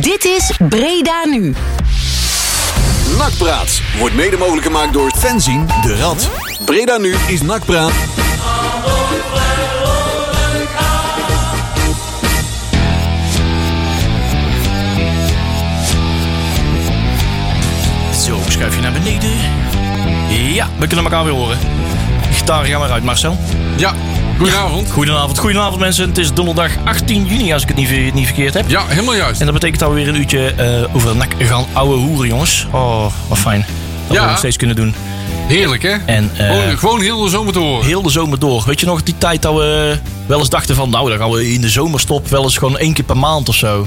Dit is Breda Nu. Nakpraat wordt mede mogelijk gemaakt door Fenzin de Rad. Breda nu is Nakpraat. Zo, schuif je naar beneden. Ja, we kunnen elkaar weer horen. Gitaar gaan maar uit, Marcel. Ja, goedenavond. Goedenavond, goedenavond mensen. Het is donderdag 18 juni, als ik het niet, ver- niet verkeerd heb. Ja, helemaal juist. En dat betekent dat we weer een uurtje eh, over nak gaan ouwe hoeren, jongens. Oh, wat fijn. Dat Ja. we nog steeds kunnen doen. Heerlijk, hè? En eh, Gewoon, gewoon heel de zomer horen. heel de zomer door. Weet je nog die tijd dat we wel eens dachten van... nou, dan gaan we in de zomerstop wel eens gewoon één keer per maand of zo.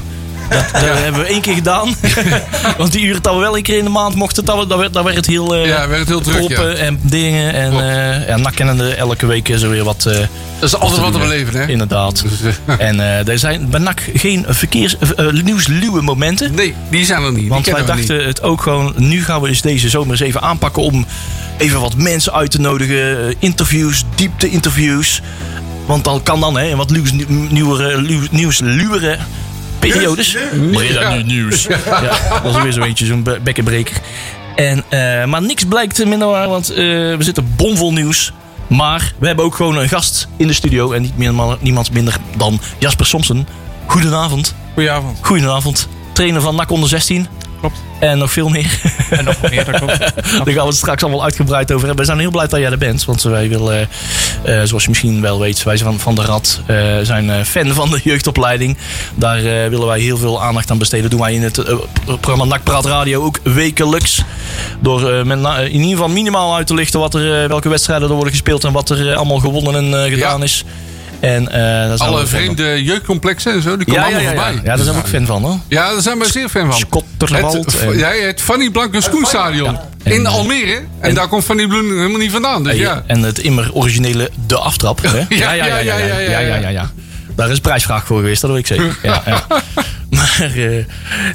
Dat, dat hebben we één keer gedaan. Want die uren dat we wel één keer in de maand mochten... dat, we- dat, werd, dat werd het heel... eh, Ja, werd het heel druk, ja. en dingen. En eh ja, nakkennende elke week is er weer wat... eh, Dat is altijd wat te beleven, hè? Inderdaad. Dus, En er zijn bij NAC geen verkeers, nieuwsluwe momenten. nee, die zijn er niet. Want wij dachten het ook gewoon... Nu gaan we eens deze zomer eens even aanpakken om even wat mensen uit te nodigen. interviews, diepte-interviews. Want dan kan dan hè, wat nieuws, nieuwere, nieuws, periodes. Breda Ja. nu nieuws. Ja, dat is weer zo eentje, zo'n be- bekkenbreker. En, eh, maar niks blijkt minder waar, want eh, we zitten bomvol nieuws. Maar we hebben ook gewoon een gast in de studio. En niet meer, niemand minder dan Jasper Somsen. Goedenavond. Goedenavond. Goedenavond. Trainer van NAC onder 16. Klopt. En nog veel meer. En nog meer, dat klopt. Daar gaan we het straks allemaal uitgebreid over hebben. We zijn heel blij dat jij er bent. Want wij willen, eh, eh, zoals je misschien wel weet, wij zijn van, van de Rad. eh, zijn eh, fan van de jeugdopleiding. Daar eh, willen wij heel veel aandacht aan besteden. Doen wij in het programma NAC Praat Radio ook wekelijks. Door eh, met in ieder geval minimaal uit te lichten wat er, welke wedstrijden er worden gespeeld. En wat er allemaal gewonnen en eh, gedaan Ja. is. En, eh, Alle vreemde jeukcomplexen en zo, die komen ja, allemaal ja, voorbij. Ja, daar zijn we ook fan van hoor. Ja, daar zijn we zeer fan van. Schotterwald. Het, ja, het Fanny Blankenskoenstadion. In eh, Almere. En, daar komt Fanny Bloem helemaal niet vandaan. Dus, ja. En het immer originele De Aftrap. Hè? ja, ja, ja, ja, ja, ja, ja, Daar is prijsvraag voor geweest, dat weet ik zeker. ja. Maar eh,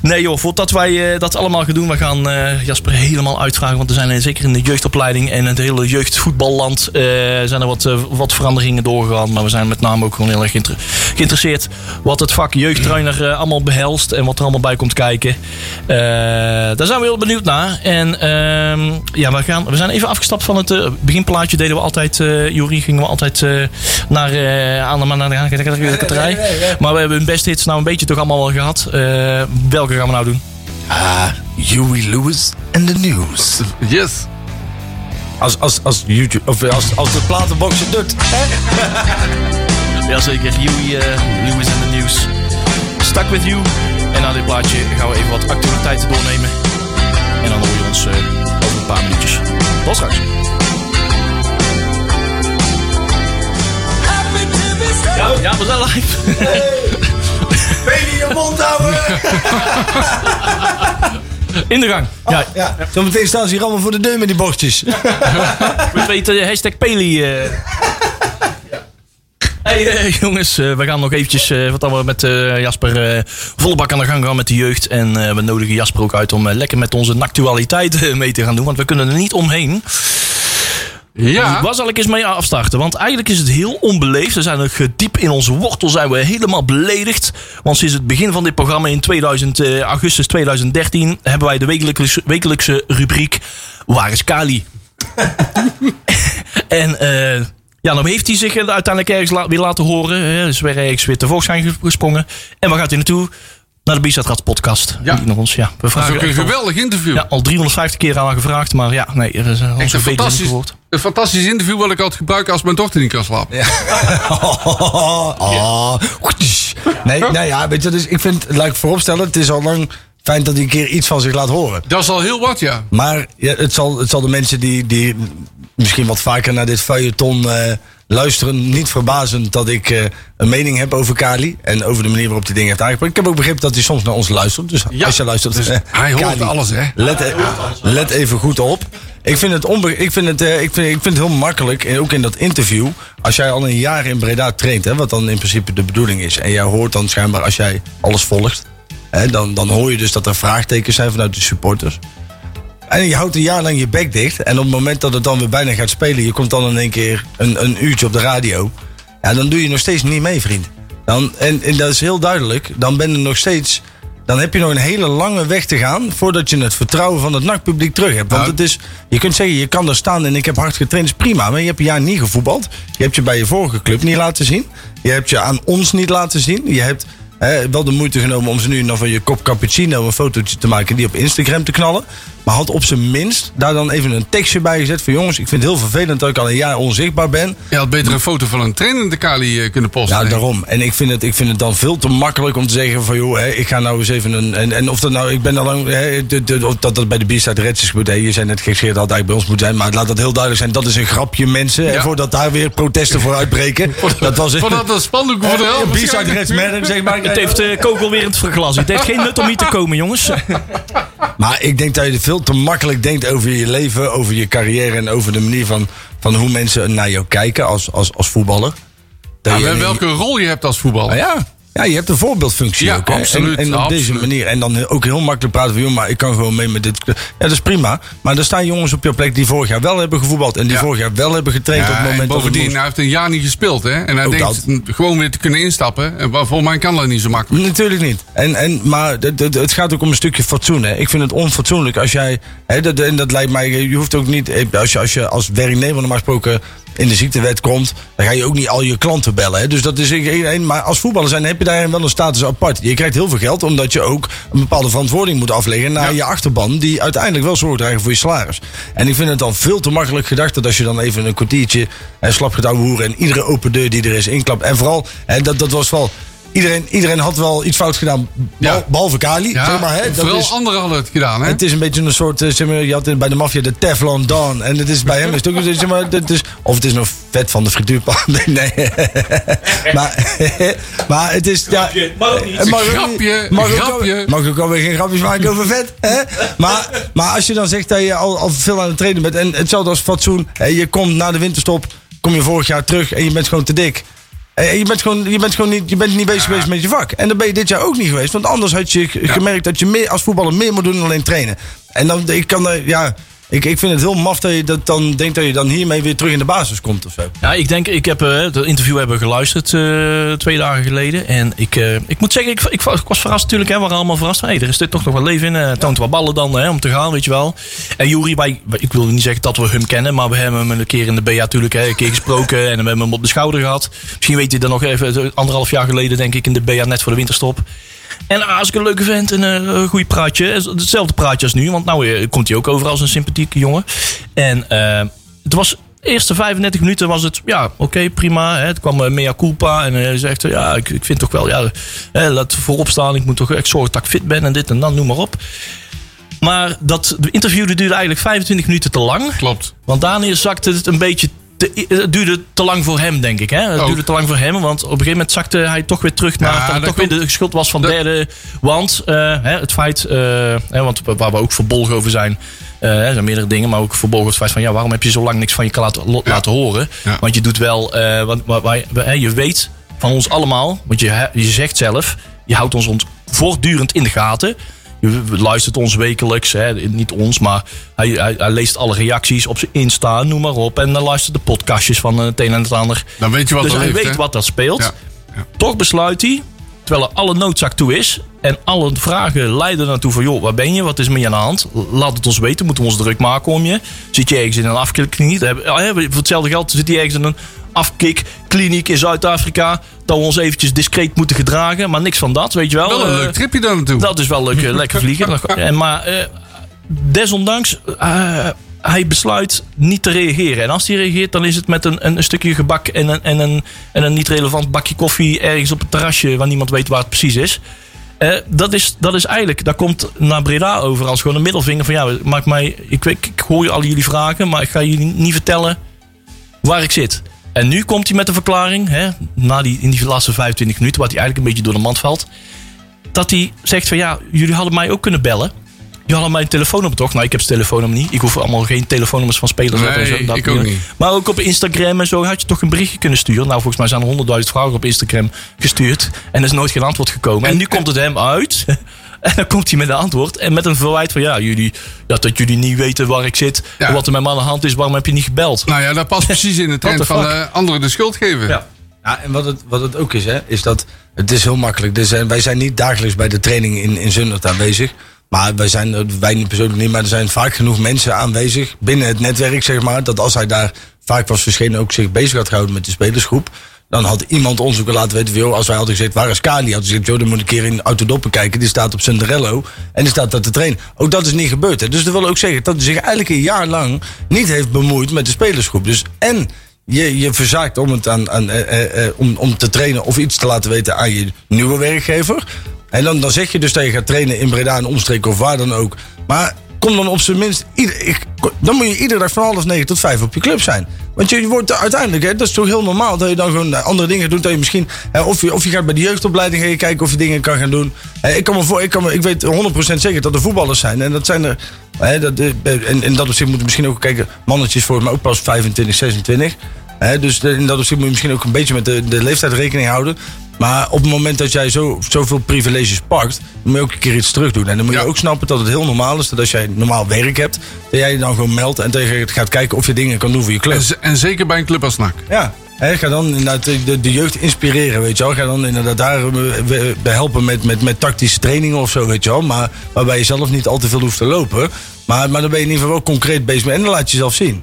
nee joh, voordat wij eh, dat allemaal gaan doen, we gaan eh, Jasper helemaal uitvragen. Want er zijn eh, zeker in de jeugdopleiding en het hele jeugdvoetballand eh, zijn er wat, eh, wat veranderingen doorgegaan. Maar we zijn met name ook gewoon heel erg geïnter- geïnteresseerd wat het vak jeugdtrainer eh, allemaal behelst en wat er allemaal bij komt kijken. Eh, daar zijn we heel benieuwd naar. En ehm, ja, we, gaan, we zijn even afgestapt van het eh, beginplaatje. Deden we altijd, eh Jury, gingen we altijd eh, naar, eh, aan de, naar de, naar de katterij. Maar we hebben hun best hits nou een beetje toch allemaal wel gehad. Eh, welke gaan we nou doen? Ah, Huey Lewis en de nieuws. Yes. Als, als, als YouTube, of als, als de platenbox het doet. Jazeker, Huey eh, Lewis en de nieuws. Stuck with you. En na dit plaatje gaan we even wat actualiteiten doornemen. En dan hoor je ons eh, over een paar minuutjes. Tot straks. Ja, ja, we zijn live. Je mond houden? In de gang. Ja, Ja, zometeen staan ze hier allemaal voor de deur met die bordjes. we weten hashtag Peli. eh. Hey eh, jongens, eh, we gaan nog eventjes, eh wat dan we met eh, Jasper eh, volle bak aan de gang gaan met de jeugd. En eh, we nodigen Jasper ook uit om eh, lekker met onze actualiteit mee te gaan doen. Want we kunnen er niet omheen. Ja. Waar zal ik eens mee afstarten? Want eigenlijk is het heel onbeleefd. We zijn nog eh, diep in onze wortel zijn we helemaal beledigd. Want sinds het begin van dit programma in 2000, eh, augustus 2013... hebben wij de wekelijkse, wekelijkse rubriek Waar is Kali? en eh, ja, dan heeft hij zich uiteindelijk ergens la- weer laten horen. Hè. Dus weer ergens weer tevoorschijn ges- gesprongen. En waar gaat hij naartoe? Naar de Bizatrats podcast. Ja. Nog ons, ja. We Dat is vragen ook een al- geweldig interview. ja, al 350 keer aan gevraagd. Maar ja, nee, er is eh, ons Echt een fantastisch, een fantastisch interview wat ik altijd gebruik als mijn dochter niet kan slapen. Oh, Nee, nou ja, weet je, dus ik vind, laat ik vooropstellen, het is al lang fijn dat hij een keer iets van zich laat horen. Dat is al heel wat, ja. Maar ja, het, zal, het zal de mensen die, die misschien wat vaker naar dit feuilleton eh, luisteren, niet verbazen dat ik eh, een mening heb over Kali. En over de manier waarop hij dingen heeft aangepakt. Ik heb ook begrepen dat hij soms naar ons luistert. Dus Ja, als je luistert, dus eh, hij hoort Kali, alles, hè? Let, e- let even goed op. Ik vind het, onbe ik vind het, eh, ik vind, ik vind het heel makkelijk, en ook in dat interview, als jij al een jaar in Breda traint, hè, wat dan in principe de bedoeling is, en jij hoort dan schijnbaar als jij alles volgt, hè, dan, dan hoor je dus dat er vraagtekens zijn vanuit de supporters. En je houdt een jaar lang je bek dicht. En op het moment dat het dan weer bijna gaat spelen, je komt dan in één keer een, een uurtje op de radio. Ja, dan doe je nog steeds niet mee, vriend. Dan, en, en dat is heel duidelijk. Dan ben je nog steeds dan heb je nog een hele lange weg te gaan voordat je het vertrouwen van het nachtpubliek terug hebt. Want het is, je kunt zeggen, je kan daar staan en ik heb hard getraind, is prima. Maar je hebt een jaar niet gevoetbald. Je hebt je bij je vorige club niet laten zien. Je hebt je aan ons niet laten zien. Je hebt wel de moeite genomen om ze nu nog van je kop cappuccino een fotootje te maken en die op Instagram te knallen. Maar had op zijn minst daar dan even een tekstje bij gezet van jongens, ik vind het heel vervelend dat ik al een jaar onzichtbaar ben. Je had beter een foto van een trainende Kali eh, kunnen posten. Ja, daarom. En ik vind, het, ik vind het dan veel te makkelijk om te zeggen van joh, hè, ik ga nou eens even een. En, en of dat nou, ik ben al lang. Hè, de, de, of dat dat bij de B-side Reds is gebeurd. Je zei net gescheerd dat eigenlijk bij ons moet zijn. Maar laat dat heel duidelijk zijn. Dat is een grapje, mensen. Ja. En voordat daar weer protesten voor uitbreken. dat was Voordat dat spandoek voor de helft waarschijnlijk. Reds zeg maar. Het heeft eh kogel weer in het verglas. Het heeft geen nut om hier te komen, jongens. Maar ik denk dat je veel te makkelijk denkt over je leven, over je carrière en over de manier van, van hoe mensen naar jou kijken als, als, als voetballer. Ja, maar welke rol je hebt als voetballer. Nou ja. Ja, je hebt een voorbeeldfunctie Ja, ook. Absoluut, En, en op deze manier. En dan ook heel makkelijk praten van... joh, maar ik kan gewoon mee met dit... Ja, dat is prima. Maar er staan jongens op jouw plek die vorig jaar wel hebben gevoetbald. En die Ja. vorig jaar wel hebben getraind op het en moment bovendien, hij heeft een jaar niet gespeeld. Hè? En hij Ook denkt gewoon weer te kunnen instappen. En voor mij kan dat niet zo makkelijk. Natuurlijk niet. En, en, maar het, het- het gaat ook om een stukje fatsoen. Hè. Ik vind het onfatsoenlijk als jij. Hè, dat, en dat lijkt mij. Je hoeft ook niet. eh, Als je als, je als werknemer normaal gesproken in de ziektewet komt. dan ga je ook niet al je klanten bellen. Hè. Dus dat is één. Maar als voetballer zijn heb je daarin wel een status apart. Je krijgt heel veel geld omdat je ook een bepaalde verantwoording moet afleggen. naar Ja. je achterban. die uiteindelijk wel zorg dragen voor je salaris. En ik vind het dan veel te makkelijk gedacht dat als je dan even een kwartiertje. en slap gaat hoeren. en iedere open deur die er is inklapt. En vooral. Hè, dat, dat was wel. Iedereen, iedereen had wel iets fout gedaan, Ja. behalve Kali. Ja, zeg maar, hè? Dat is, anderen hadden het gedaan. Hè? het is een beetje een soort, eh, zeg maar, je had in- bij de maffia de Teflon Dawn. En het is bij hem is het ook, zeg maar, het is, of het is nog vet van de frituurpan. Nee, nee. maar, maar het is, ja. maar ook niet. mag Grapje, mag ook grapje. Mag ook alweer geen grapjes maken over vet. Hè? Maar, maar als je dan zegt dat je al, al veel aan het trainen bent. En hetzelfde als fatsoen. Hè, je komt na de winterstop, kom je vorig jaar terug en je bent gewoon te dik. En je bent gewoon, je bent gewoon niet, je bent niet bezig geweest met je vak. En dat ben je dit jaar ook niet geweest. Want anders had je gemerkt dat je meer, als voetballer meer moet doen dan alleen trainen. En dan, ik kan, er- ja, ik, ik vind het heel maf dat je dan denkt dat je dan hiermee weer terug in de basis komt of zo. Ja, ik denk, ik heb eh, het interview hebben geluisterd eh, twee dagen geleden. En ik, eh, ik moet zeggen, ik, ik, was verrast natuurlijk. Hè, we waren allemaal verrast. Hey, er is dit toch nog wat leven in. eh toont wat ballen dan hè, om te gaan, weet je wel. En Jury, wij, ik wil niet zeggen dat we hem kennen. Maar we hebben hem een keer in de BA natuurlijk hè, een keer gesproken. En we hebben hem op de schouder gehad. Misschien weet je dat nog even, eh, anderhalf jaar geleden denk ik in de BA net voor de winterstop. En als ik een leuke vent en eh, een goede praatje. Hetzelfde praatje als nu. Want nou eh, komt hij ook over als een sympathieke jongen. En eh, het was de eerste 35 minuten was het, ja, oké, prima. Hè. Het kwam eh, mea culpa en hij zegt, eh, ja, ik, ik vind toch wel, ja, hè, laat voorop staan. Ik moet toch echt zorgen dat ik fit ben en dit en dat, noem maar op. Maar dat de interview duurde eigenlijk 25 minuten te lang. Klopt. Want daarna zakte het een beetje. Te, het duurde te lang voor hem, denk ik. Hè? Het Ook. duurde te lang voor hem. Want op een gegeven moment zakte hij toch weer terug naar. Ja, dat toch weer de schuld was van dat- derde. Want eh, hè, het feit. eh, hè, want waar we ook verbolgen over zijn. eh, er zijn meerdere dingen. Maar ook verbolgen over het feit van. Ja, waarom heb je zo lang niks van je laten, Ja. laten horen? Ja. Want je doet wel. eh, want, waar- waar- hè, je weet van ons allemaal. Want je, je zegt zelf. Je houdt ons, ons voortdurend in de gaten. Je luistert ons wekelijks, hè, niet ons, maar hij, hij, hij leest alle reacties op zijn Insta, noem maar op. En dan luistert de podcastjes van eh, het een en het ander. Dan weet je wat dus hij leeft, weet hè? wat er speelt. Ja. Ja. Toch besluit hij, terwijl er alle noodzaak toe is. En alle vragen leiden naartoe van, joh, waar ben je? Wat is met je aan de hand? Laat het ons weten, moeten we ons druk maken om je. Zit je ergens in een ja, hè, Voor hetzelfde geld zit hij ergens in een afkikkliniek in Zuid-Afrika. Dat we ons eventjes discreet moeten gedragen. Maar niks van dat, weet je wel. Wel een Eh, leuk tripje daar naartoe. dat is wel leuk, eh, lekker vliegen. En, maar eh, desondanks, eh, hij besluit niet te reageren. En als hij reageert, dan is het met een, een, stukje gebak en een, en, een, en een niet relevant bakje koffie ergens op het terrasje waar niemand weet waar het precies is. Dat, is, dat is eigenlijk, daar komt naar Breda over als gewoon een middelvinger van ja, maak mij, ik, weet- ik hoor al jullie vragen, maar ik ga jullie niet vertellen waar ik zit. En nu komt hij met een verklaring, hè, na die, in die laatste 25 minuten, waar hij eigenlijk een beetje door de mand valt dat hij zegt van ja, jullie hadden mij ook kunnen bellen. Jullie hadden mijn telefoonnummer toch? Nou, ik heb zijn telefoonnummer niet. Ik hoef allemaal geen telefoonnummers van spelers. Nee, op en zo, dat ik ook niet. Maar ook op Instagram en zo had je toch een berichtje kunnen sturen. Nou, volgens mij zijn er honderdduizend vragen op Instagram gestuurd. En er is nooit geen antwoord gekomen. En, nu komt het hem uit. En dan komt hij met een antwoord. En met een verwijt van ja, jullie, ja dat jullie niet weten waar ik zit. Ja. en Wat er met me aan de hand is. Waarom heb je niet gebeld? Nou ja, dat past precies in de trend van eh, anderen de schuld geven. Ja. Ja, en wat het, wat het ook is, hè, is dat het is heel makkelijk. Zijn, wij zijn niet dagelijks bij de training in, in Zundert aanwezig. Maar wij zijn, wij niet persoonlijk niet, maar er zijn vaak genoeg mensen aanwezig binnen het netwerk, zeg maar. Dat als hij daar vaak was verschenen, ook zich bezig had gehouden met de spelersgroep. Dan had iemand ons ook laten weten, als wij hadden gezegd, waar is Kali? Ze gezegd, joh, dan moet ik een keer in Autodoppen kijken. Die staat op Cinderello en die staat daar te trainen. Ook dat is niet gebeurd. Hè. Dus dat wil ook zeggen dat hij zich eigenlijk een jaar lang niet heeft bemoeid met de spelersgroep. Dus en je, je verzaakt om, het aan, aan, eh, eh, eh, om, om te trainen of iets te laten weten aan je nieuwe werkgever. En dan, dan zeg je dus dat je gaat trainen in Breda en omstreken of waar dan ook. Maar kom dan op zijn minst. Ieder, ik- dan moet je iedere dag van half negen tot vijf op je club zijn. Want je wordt uiteindelijk, hè, dat is toch heel normaal dat je dan gewoon eh, andere dingen doet. Dat je misschien, hè, of, je, of je gaat bij de jeugdopleiding ga je kijken of je dingen kan gaan doen. Ik, kan me voor, ik, kan me, ik weet 100% zeker dat er voetballers zijn. En dat zijn er. Hè, dat, eh, en in dat opzicht moeten we misschien ook kijken. Mannetjes voor maar ook pas 25, 26. Hè, dus in dat opzicht moet je misschien ook een beetje met de, de leeftijd rekening houden. Maar op het moment dat jij zo, zoveel privileges pakt, dan moet je ook een keer iets terug doen. En dan moet je Ja. ook snappen dat het heel normaal is dat als jij normaal werk hebt, dat jij je dan gewoon meldt en tegen gaat kijken of je dingen kan doen voor je club. En, en zeker bij een club als NAC. Ja, hè, ga dan inderdaad de, de, jeugd inspireren, weet je wel. Ga dan inderdaad daar eh, helpen met, met, met tactische trainingen of zo, weet je wel. Maar waarbij je zelf niet al te veel hoeft te lopen. Maar, maar dan ben je in ieder geval wel concreet bezig mee en dan laat je jezelf zien.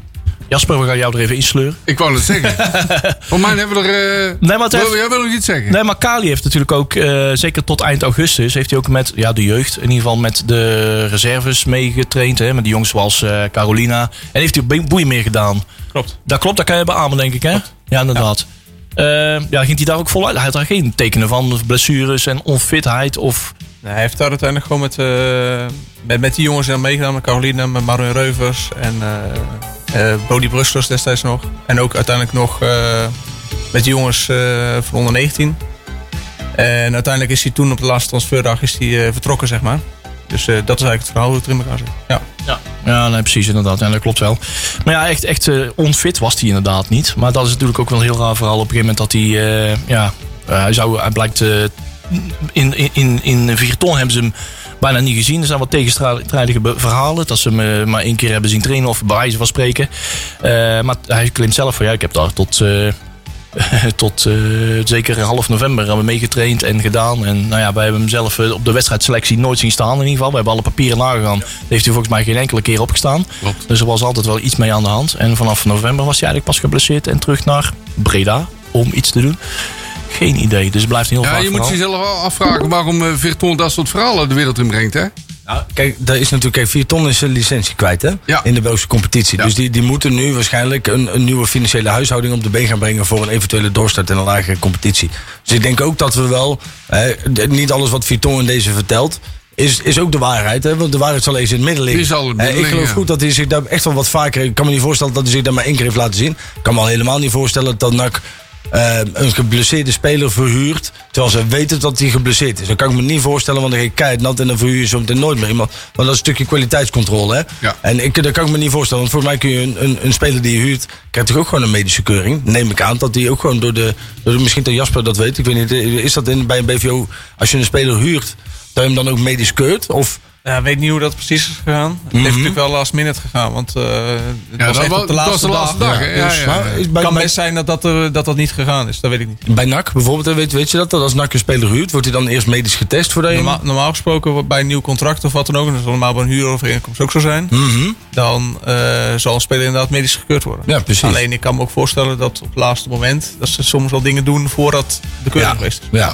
Jasper, we gaan jou er even insleuren. Ik wou het zeggen. Voor mij hebben we er... eh, Nee, maar het heeft- wil, jij wil nog iets zeggen? Nee, maar Kali heeft natuurlijk ook, eh, zeker tot eind augustus, heeft hij ook met ja, de jeugd, in ieder geval met de reserves meegetraind. Hè, met die jongens zoals eh, Carolina. En heeft hij ook boeien meer gedaan. Klopt. Dat klopt, dat kan je beamen, denk ik, hè? Ja, inderdaad. Ja. ja, ging hij daar ook voluit? Hij had daar geen tekenen van, of blessures en onfitheid of... Hij heeft daar uiteindelijk gewoon met, eh, met, met die jongens dan meegedaan. Met Carolina, met Marvin Reuvers en eh eh Bodie Brustlers destijds nog. En ook uiteindelijk nog met die jongens van onder 19. En uiteindelijk is hij toen op de laatste transferdag is hij, vertrokken, zeg maar. Dus dat is eigenlijk het verhaal hoe het er in elkaar zit. Ja. Ja, ja nee, precies, inderdaad. En dat klopt wel. Maar ja, echt, echt onfit was hij inderdaad niet. Maar dat is natuurlijk ook wel een heel raar verhaal. Op een gegeven moment dat hij, ja, hij zou, hij blijkt, in, in, in, in Virton hebben ze hem bijna niet gezien. Er zijn wat tegenstrijdige verhalen. Dat ze hem eh, maar één keer hebben zien trainen of bij wijze van spreken. Eh, maar hij claimt zelf van ja, ik heb daar tot... eh, tot zeker half november hebben we meegetraind en gedaan. En nou ja, wij hebben hem zelf op de wedstrijdselectie nooit zien staan in ieder geval. We hebben alle papieren nagegaan. Daar heeft hij volgens mij geen enkele keer opgestaan. Klopt. Dus er was altijd wel iets mee aan de hand. En vanaf november was hij eigenlijk pas geblesseerd en terug naar Breda om iets te doen. Geen idee, dus het blijft een heel Ja, vaak je moet jezelf wel afvragen waarom eh Virton dat soort verhalen de wereld in brengt, hè? Nou, kijk, daar is natuurlijk, kijk, 4 ton is zijn licentie kwijt, hè? Ja. In de Belgische competitie. Ja. Dus die, die moeten nu waarschijnlijk een, een nieuwe financiële huishouding op de been gaan brengen voor een eventuele doorstart in een lagere competitie. Dus ik denk ook dat we wel, hè, niet alles wat Viton in deze vertelt, is, is ook de waarheid. Hè? Want de waarheid zal eens in het midden liggen. Die zal in het ik geloof goed dat hij zich daar echt wel wat vaker. Ik kan me niet voorstellen dat hij zich daar maar één keer heeft laten zien. Ik kan me al helemaal niet voorstellen dat NAC eh, een geblesseerde speler verhuurt. Terwijl ze weten dat hij geblesseerd is. Dat kan ik me niet voorstellen, want dan ga je keihard nat en dan verhuur je zo meteen nooit meer iemand. Want dat is een stukje kwaliteitscontrole. Hè? Ja. En ik, dat kan ik me niet voorstellen. Want voor mij kun je een, een, een speler die je huurt, krijgt toch ook gewoon een medische keuring. Neem ik aan dat die ook gewoon door de. Door de misschien dat Jasper dat weet. Ik weet niet, is dat in, bij een BVO, als je een speler huurt, dat je hem dan ook medisch keurt? Of. Ja, ik weet niet hoe dat precies is gegaan. Het heeft natuurlijk wel last minute gegaan, want eh het Ja, was echt op de was laatste de laatste dag. Ja, dus ja, is bij, kan best zijn dat dat, er, dat dat niet gegaan is, dat weet ik niet. bij NAC bijvoorbeeld, weet, weet je dat? Dat als NAC een speler huurt, wordt hij dan eerst medisch getest voordat je. hem- Normaal, normaal gesproken bij een nieuw contract of wat dan ook, en dat zal normaal bij een huurovereenkomst ook zo zijn, Mhm. dan eh, zal een speler inderdaad medisch gekeurd worden. Ja, precies. Alleen ik kan me ook voorstellen dat op het laatste moment dat ze soms wel dingen doen voordat de keuring Ja. geweest is. Ja.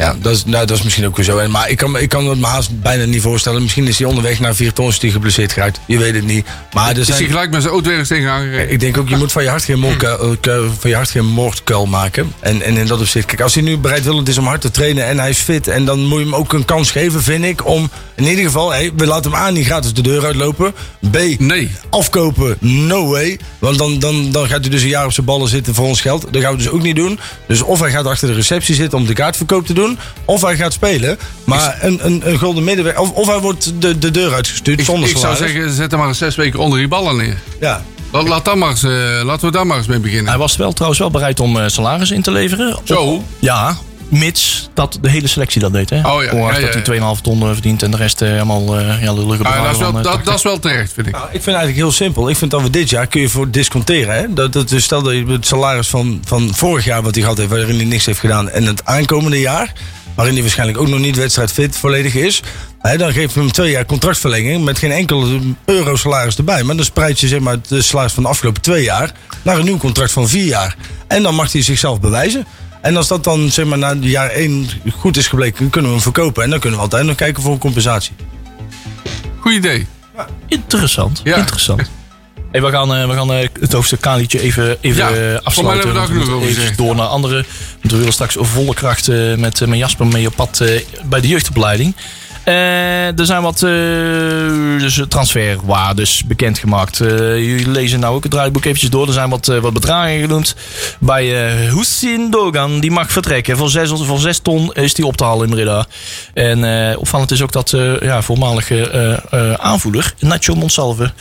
Ja, dat is, nou, dat is misschien ook weer zo. En, maar ik kan, ik kan het me haast bijna niet voorstellen. Misschien is hij onderweg naar hij geblesseerd geraakt. Je weet het niet. Maar er Is hij zijn, gelijk met zijn auto ergens tegen aangereden? ik denk ook, je moet van je hart geen, moordkuil, eh, van je hart geen moordkuil maken. En, en in dat opzicht, kijk, als hij nu bereidwillend is om hard te trainen en hij is fit. En dan moet je hem ook een kans geven, vind ik, om in ieder geval, hey, we laten hem A niet gratis de deur uitlopen. B, Nee. afkopen, no way. Want dan, dan, dan gaat hij dus een jaar op zijn ballen zitten voor ons geld. Dat gaan we dus ook niet doen. Dus of hij gaat achter de receptie zitten om de kaartverkoop te doen. Of hij gaat spelen. Maar een, een, een gulden middenweg. Of, of hij wordt de, de deur uitgestuurd Ik, zonder ik zou zeggen, zet hem maar zes weken onder die ballen neer. Ja. Laat, laat dan maar eens, eh, laten we daar maar eens mee beginnen. Hij was wel trouwens wel bereid om eh, salaris in te leveren. Zo. Ja, mits dat de hele selectie dat deed. Hè? Oh ja, Ongeacht ja, ja, dat hij 2,5 ton eh, verdient en de rest eh, allemaal eh ja, lullige Ah, dat, is wel, dat, 80. dat is wel terecht, vind ik. Nou, ik vind eigenlijk heel simpel. Ik vind dat we dit jaar kun je voor disconteren. Hè? Dat, dat, dus stel dat je het salaris van, van vorig jaar wat hij gehad heeft, waarin hij niks heeft gedaan, en het aankomende jaar, waarin hij waarschijnlijk ook nog niet wedstrijdfit volledig is, hè, dan geef je hem twee jaar contractverlenging met geen enkele euro salaris erbij. Maar dan spreid je zeg maar, het salaris van de afgelopen twee jaar naar een nieuw contract van vier jaar. En dan mag hij zichzelf bewijzen. En als dat dan zeg maar, na jaar één goed is gebleken, dan kunnen we hem verkopen. En dan kunnen we altijd nog kijken voor een compensatie. Goed idee. Interessant, Ja. interessant. Hey, we gaan, eh, we gaan eh, het hoofdstuk Kalietje even, even Ja, eh, voor mij afsluiten. hebben we door naar andere. Want we willen straks volle kracht eh, met, met Jasper mee op pad eh, bij de jeugdopleiding. Eh, er zijn wat eh dus transferwaardes bekendgemaakt. Eh jullie lezen nou ook het draaiboek eventjes door. Er zijn wat, eh, wat bedragen genoemd. Bij eh Hussein Dogan, die mag vertrekken. Voor 6, voor 6 ton is die op te halen in Breda. En eh, opvallend is ook dat eh ja, voormalige eh, eh, aanvoerder, Nacho Monsalve,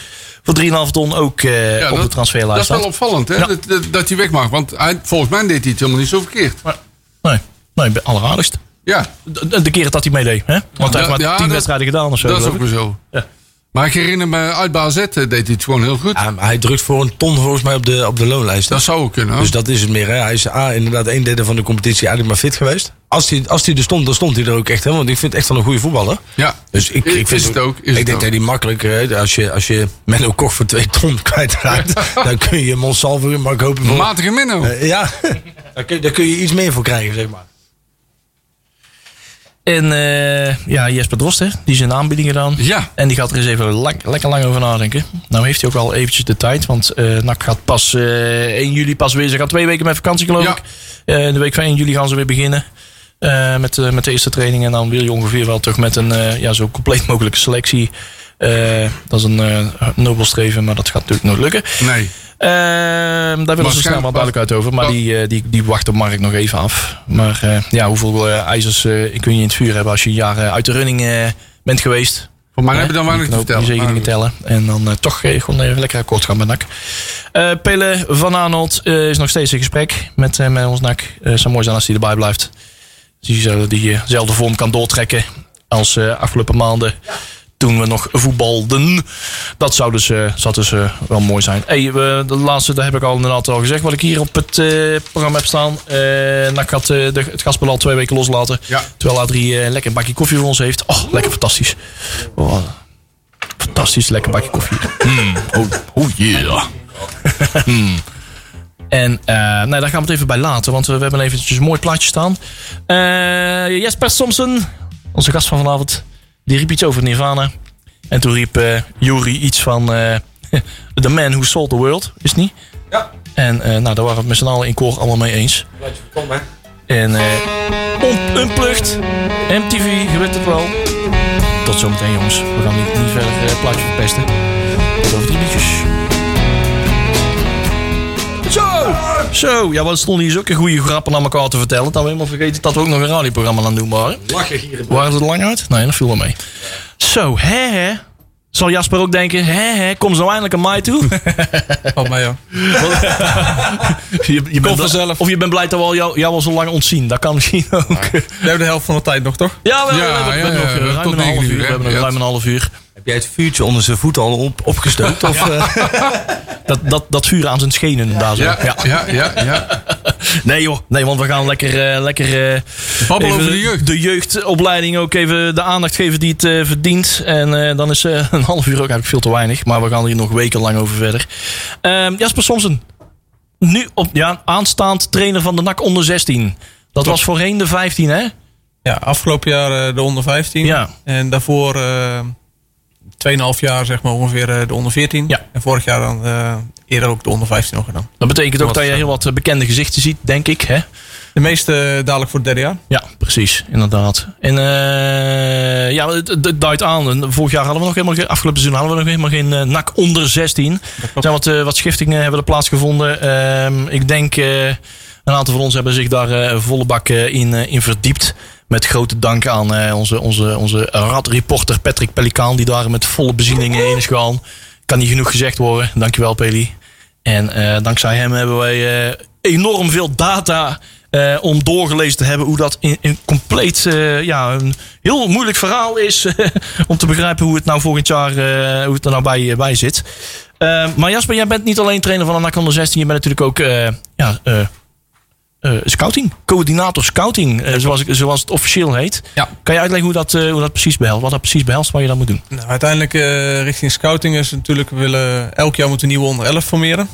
voor 3,5 ton ook eh, Ja, op de transferlijst dat is wel opvallend, hè? Ja. Dat, dat, dat hij weg mag. Want hij, volgens mij deed hij het helemaal niet zo verkeerd. Nee, nee, alleraardigst. Ja, De, de keer dat hij meedeed. Hè? Want hij heeft maar ja, 10 dat- wedstrijden gedaan of zo. dat is ook weer zo. Ja. Maar ik herinner me, uit Baal Z eh, deed hij het gewoon heel goed. Ja, maar hij drukt voor een ton volgens mij op de, op de loonlijst. Dat zou ook kunnen. hoor. Dus dat is het meer. Hè. Hij is A, inderdaad een derde van de competitie eigenlijk maar fit geweest. Als hij, als hij er stond, dan stond hij er ook echt. Hè, want ik vind het echt wel een goede voetballer. ja, Dus ik, ik is vind het ook. Is ik het denk ook. dat hij makkelijk, hè, als je, als je Menno Koch voor twee ton kwijtraakt, dan kun je Monsalvo, mag ik hopen voor... Matige Minno. Eh, ja, daar kun, daar kun je iets meer voor krijgen, zeg maar. En eh, ja, Jesper hè, die is een aanbieding gedaan. Ja. En die gaat er eens even lang- lekker lang over nadenken. Nou heeft hij ook al eventjes de tijd. Want eh NAC gaat pas eh 1 juli pas weer. Ze gaan twee weken met vakantie geloof Ja. ik. Eh, de week van 1 juli gaan ze weer beginnen. eh, met, de- met de eerste training. En dan wil je ongeveer wel terug met een eh, ja, zo compleet mogelijke selectie. Eh, dat is een eh nobel streven, maar dat gaat natuurlijk nooit lukken. Nee. Ehm, daar willen ze snel Waarschijnlijk- maar duidelijkheid over. Maar Wa- die, eh, die, die wacht op Mark nog even af. Maar eh, ja, hoeveel eh, ijzers kun je in het vuur hebben als je een jaar uit de running bent geweest? Voor mij Hè? heb je dan weinig te Die vertellen. Die zegeningen tellen. En dan toch gewoon even lekker akkoord gaan met NAC. Eh Pele van Arnold is nog steeds in gesprek met, met ons NAC. Eh zou mooi zijn als hij erbij blijft. Die zo- diezelfde vorm kan doortrekken als afgelopen maanden. Toen we nog voetbalden. Dat zou dus, eh, zou dus eh, wel mooi zijn. Hey, de laatste, dat heb ik al inderdaad al gezegd. Wat ik hier op het eh, programma heb staan. NAC had de, het al twee weken loslaten. Ja. Terwijl Adrie eh, lekker een bakje koffie voor ons heeft. Oh, lekker fantastisch. Oh, fantastisch lekker bakje koffie. Mm, oh, oh yeah. Mm. En nee, daar gaan we het even bij laten. Want we, hebben eventjes een mooi plaatje staan. Eh, Jesper Somsen, onze gast van vanavond. Die riep iets over Nirvana. En toen riep Yuri iets van... eh, The Man Who Sold the World, is het niet? Ja. En eh, nou, daar waren we het met z'n allen in koor allemaal mee eens. En eh un- Unplugged, MTV, je weet het wel. Tot zometeen jongens. We gaan niet, niet verder eh, plaatje verpesten. Zo! Ja, wat stonden hier zulke goede grappen aan elkaar te vertellen. Dat we helemaal vergeten dat we ook nog een radioprogramma aan het doen waren. Lachen hier. Waren ze er lang uit? Nee, dat viel wel mee. Zo, hè hè. Zal Jasper ook denken, hè hè, kom zo eindelijk aan mij toe? Valt mij, joh. je, je bent vanzelf. Of je bent blij dat we al jou, jou al zo lang ontzien. Dat kan misschien ook. We hebben de helft van de tijd nog, toch? Ja, we, Ja, we, we, we ja, hebben nog ja, eh, ruim een half uur. We hebben nog Ja. ruim een half uur. Heb jij het vuurtje onder zijn voet al op, opgestookt? of, eh? Dat, dat, dat vuur aan zijn schenen daar zo. Ja, ja, ja, ja. Nee joh, nee, want we gaan lekker, eh, lekker eh, over de jeugd. de jeugdopleiding ook even de aandacht geven die het eh, verdient. En eh, dan is eh, een half uur ook eigenlijk veel te weinig. Maar we gaan hier nog wekenlang over verder. Ehm, Jasper Somsen, nu op, ja, aanstaand trainer van de NAC onder 16. Dat was voorheen de 15 hè? Ja, afgelopen jaar eh, de onder 15. Ja. En daarvoor eh 2,5 jaar zeg maar ongeveer eh, de onder 14. Ja. En vorig jaar dan eh, eerder ook de onder 15 nog gedaan. Dat betekent ook Wat, dat je eh, heel wat bekende gezichten ziet, denk ik. Hè? De meeste dadelijk voor het derde jaar. Ja, precies, inderdaad. En ja, het, duidt aan. Vorig jaar hadden we nog helemaal geen, afgelopen seizoen hadden we nog helemaal geen eh, NAC onder 16. Er zijn wat, wat schiftingen hebben er plaatsgevonden. Ehm, ik denk, een aantal van ons hebben zich daar volle bak in, in verdiept. Met grote dank aan eh, onze, onze, onze radreporter Patrick Pelikaan, die daar met volle bezieningen in is gegaan. Kan niet genoeg gezegd worden. Dankjewel, Peli. En eh, dankzij hem hebben wij eh, enorm veel data eh, om doorgelezen te hebben hoe dat in, in compleet eh, ja, een heel moeilijk verhaal is. om te begrijpen hoe het nou volgend jaar eh, hoe het er nou bij, bij zit. Eh, maar Jasper, jij bent niet alleen trainer van de NAC 116. Je bent natuurlijk ook eh, ja, eh, scouting. Coördinator scouting, eh, zoals, ik- zoals het officieel heet. Ja. Kan je uitleggen hoe dat, eh, hoe dat precies behelst? Wat dat precies behelst, wat je dan moet doen? Nou, uiteindelijk richting scouting is natuurlijk, we willen elk jaar moeten we nieuwe onder 11 formeren.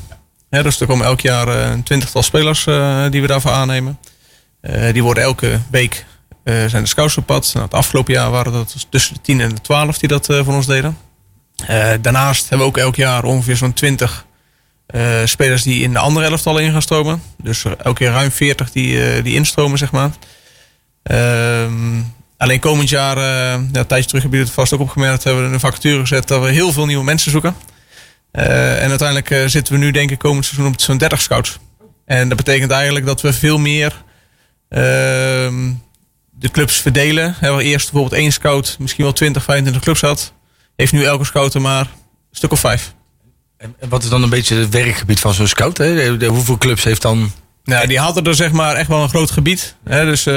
Hè, dus er komen elk jaar een twintigtal spelers die we daarvoor aannemen. Die worden elke week, zijn de scouts op pad. Nou, het afgelopen jaar waren dat tussen de 10 en de 12 die dat voor ons deden. Daarnaast hebben we ook elk jaar ongeveer zo'n 20 eh, spelers die in de andere elftallen in gaan stromen. Dus elke keer ruim 40 die, eh, die instromen, zeg maar. Ehm, alleen komend jaar, eh ja, een tijdje terug heb je het vast ook opgemerkt, hebben we een vacature gezet dat we heel veel nieuwe mensen zoeken. En uiteindelijk zitten we nu denk ik komend seizoen op zo'n 30 scouts. En dat betekent eigenlijk dat we veel meer ehm, de clubs verdelen. Waar eerst bijvoorbeeld één scout misschien wel 20, 25 clubs had. Heeft nu elke scout er maar een stuk of vijf. En wat is dan een beetje het werkgebied van zo'n scout? Hè? De- hoeveel clubs heeft dan... Nou, die hadden er zeg maar echt wel een groot gebied. Hè? Dus eh,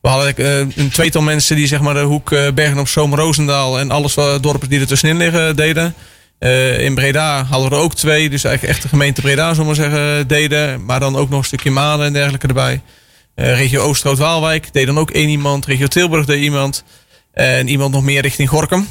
we hadden eh, een tweetal mensen die zeg maar de hoek eh, Bergen op Zoom, Roosendaal en alles wat dorpen die er tussenin liggen deden. In Breda hadden we er ook twee, dus eigenlijk echt de gemeente Breda, zullen maar zeggen, deden. Maar dan ook nog een stukje Maden en dergelijke erbij. Eh, regio Oosterhout-Waalwijk deed dan ook één iemand. Regio Tilburg deed iemand. En iemand nog meer richting Gorkum.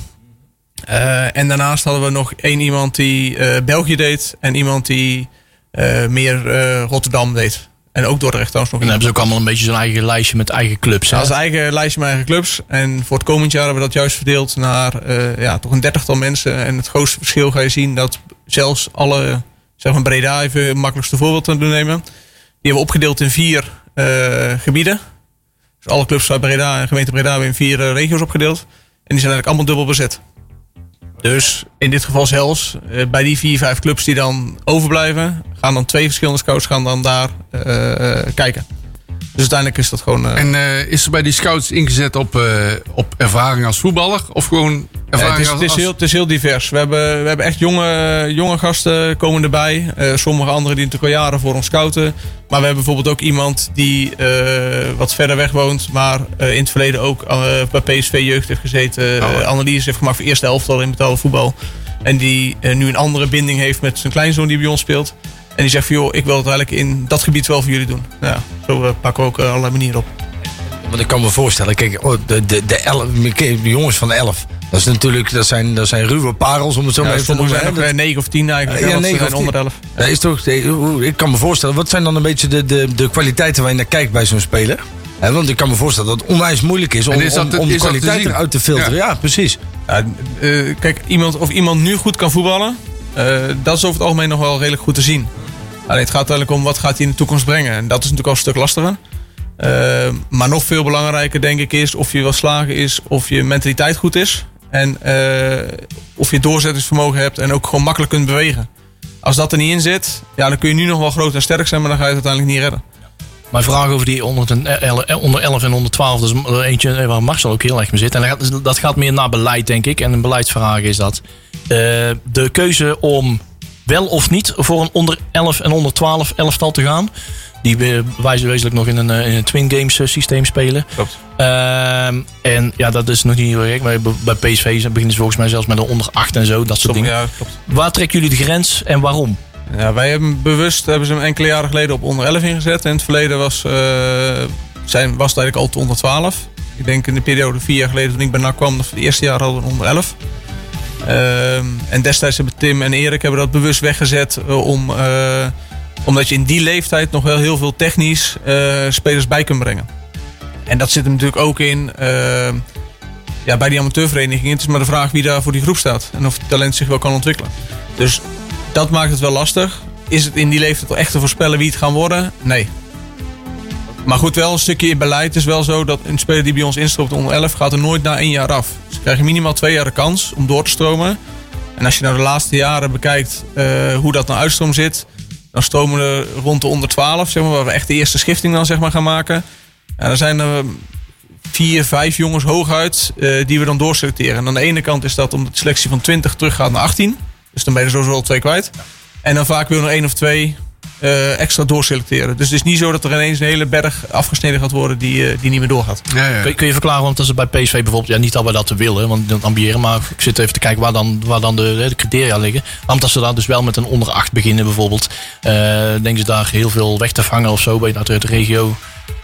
Eh, en daarnaast hadden we nog één iemand die eh, België deed. En iemand die eh, meer Rotterdam deed. En ook Dordrecht trouwens nog En dan hebben ze ook allemaal een beetje zo'n eigen lijstje met eigen clubs. hè? Als eigen lijstje met eigen clubs. En voor het komend jaar hebben we dat juist verdeeld naar ja, toch een dertigtal mensen. En het grootste verschil ga je zien dat zelfs alle, zeg maar Breda even het makkelijkste voorbeeld te doen nemen. Die hebben we opgedeeld in vier gebieden. Dus alle clubs uit Breda en gemeente Breda hebben in vier regio's opgedeeld. En die zijn eigenlijk allemaal dubbel bezet. Dus in dit geval zelfs, eh, bij die vier, vijf clubs die dan overblijven, gaan dan twee verschillende scouts gaan dan daar eh, eh, kijken. Dus uiteindelijk is dat gewoon... eh, En eh, is er bij die scouts ingezet op, eh, op ervaring als voetballer? Of gewoon ervaring het, is, als... het, is heel, het is heel divers. We hebben, we hebben echt jonge, jonge gasten komen erbij. Sommige anderen die natuurlijk al jaren voor ons scouten. Maar we hebben bijvoorbeeld ook iemand die wat verder weg woont. Maar in het verleden ook bij PSV Jeugd heeft gezeten. Oh, analyse heeft gemaakt voor eerste elftal in betaalde voetbal. En die nu een andere binding heeft met zijn kleinzoon die bij ons speelt. En die zegt van joh, ik wil het eigenlijk in dat gebied wel voor jullie doen. Nou Ja, zo eh, pakken we ook eh, allerlei manieren op. Want ik kan me voorstellen, kijk, oh, de, de, de, elf, de jongens van de elf. Dat, is natuurlijk, dat, zijn, dat zijn ruwe parels, om het zo Ja, maar even te noemen. zijn hè. nog eh, 9 of 10 eigenlijk. Ja, zijn of onder tien. 11. Dat is toch, ik kan me voorstellen, wat zijn dan een beetje de, de, de kwaliteiten waar je naar kijkt bij zo'n speler? Want ik kan me voorstellen dat het onwijs moeilijk is om, is dat om, om is te kwaliteit eruit te filteren. Ja, Ja. precies. Ja, eh, kijk, iemand, of iemand nu goed kan voetballen, eh, dat is over het algemeen nog wel redelijk goed te zien. Alleen het gaat uiteindelijk om wat gaat hij in de toekomst brengen. En dat is natuurlijk al een stuk lastiger. Eh, maar nog veel belangrijker denk ik is of je wel slagen is, of je mentaliteit goed is. En eh, of je doorzettingsvermogen hebt en ook gewoon makkelijk kunt bewegen. Als dat er niet in zit, ja, dan kun je nu nog wel groot en sterk zijn, maar dan ga je het uiteindelijk niet redden. Mijn vraag over die onder, ten- eh, onder 11 en onder 12, dat is eentje eh, waar Marcel ook heel erg mee zit. En dat gaat, dat gaat meer naar beleid, denk ik. En een beleidsvraag is dat. Eh, de keuze om wel of niet voor een onder 11 en onder 12 elftal te gaan. Die we wijzen wezenlijk nog in een, eh, in een twin games eh, systeem spelen. Klopt. Ehm, en ja, dat is nog niet heel erg. Maar bij PSV beginnen ze volgens mij zelfs met een onder 8 en zo. Dat soort dingen. Ja, klopt. Waar trekken jullie de grens en waarom? Ja, wij hebben bewust hebben ze hem enkele jaren geleden op onder 11 ingezet. In het verleden was, eh, zijn, was het eigenlijk al tot onder 12. Ik denk in de periode vier jaar geleden toen ik bij NAC kwam, of het eerste jaar hadden we onder 11. Ehm, en destijds hebben Tim en Erik hebben dat bewust weggezet eh, om, eh, omdat je in die leeftijd nog wel heel veel technisch eh, spelers bij kunt brengen. En dat zit er natuurlijk ook in ja, bij die amateurverenigingen. Het is maar de vraag wie daar voor die groep staat en of het talent zich wel kan ontwikkelen. Dus dat maakt het wel lastig. Is het in die leeftijd echt te voorspellen wie het gaan worden? Nee. Maar goed, wel een stukje in beleid is wel zo dat een speler die bij ons instroomt onder 11 gaat er nooit na één jaar af. Dus ze krijgen minimaal twee jaar de kans om door te stromen. En als je nou de laatste jaren bekijkt eh, hoe dat nou uitstroom zit, dan stromen er rond de onder 12, zeg maar, waar we echt de eerste schifting dan zeg maar gaan maken. En dan zijn er vier, vijf jongens hooguit eh, die we dan doorselecteren. En aan de ene kant is dat omdat de selectie van 20 teruggaat naar 18. Dus dan ben je er sowieso al twee kwijt. En dan vaak weer nog één of twee eh, extra doorselecteren. Dus het is niet zo dat er ineens een hele berg afgesneden gaat worden die, eh, die niet meer doorgaat. Ja, ja. Kun, kun je verklaren waarom dat ze bij PSV bijvoorbeeld, ja, niet dat we dat willen, want dat ambiëren, maar ik zit even te kijken waar dan, waar dan de, de criteria liggen. Waarom dat ze daar dus wel met een onder 8 beginnen bijvoorbeeld. Eh denken ze daar heel veel weg te vangen of zo, bij uit de regio.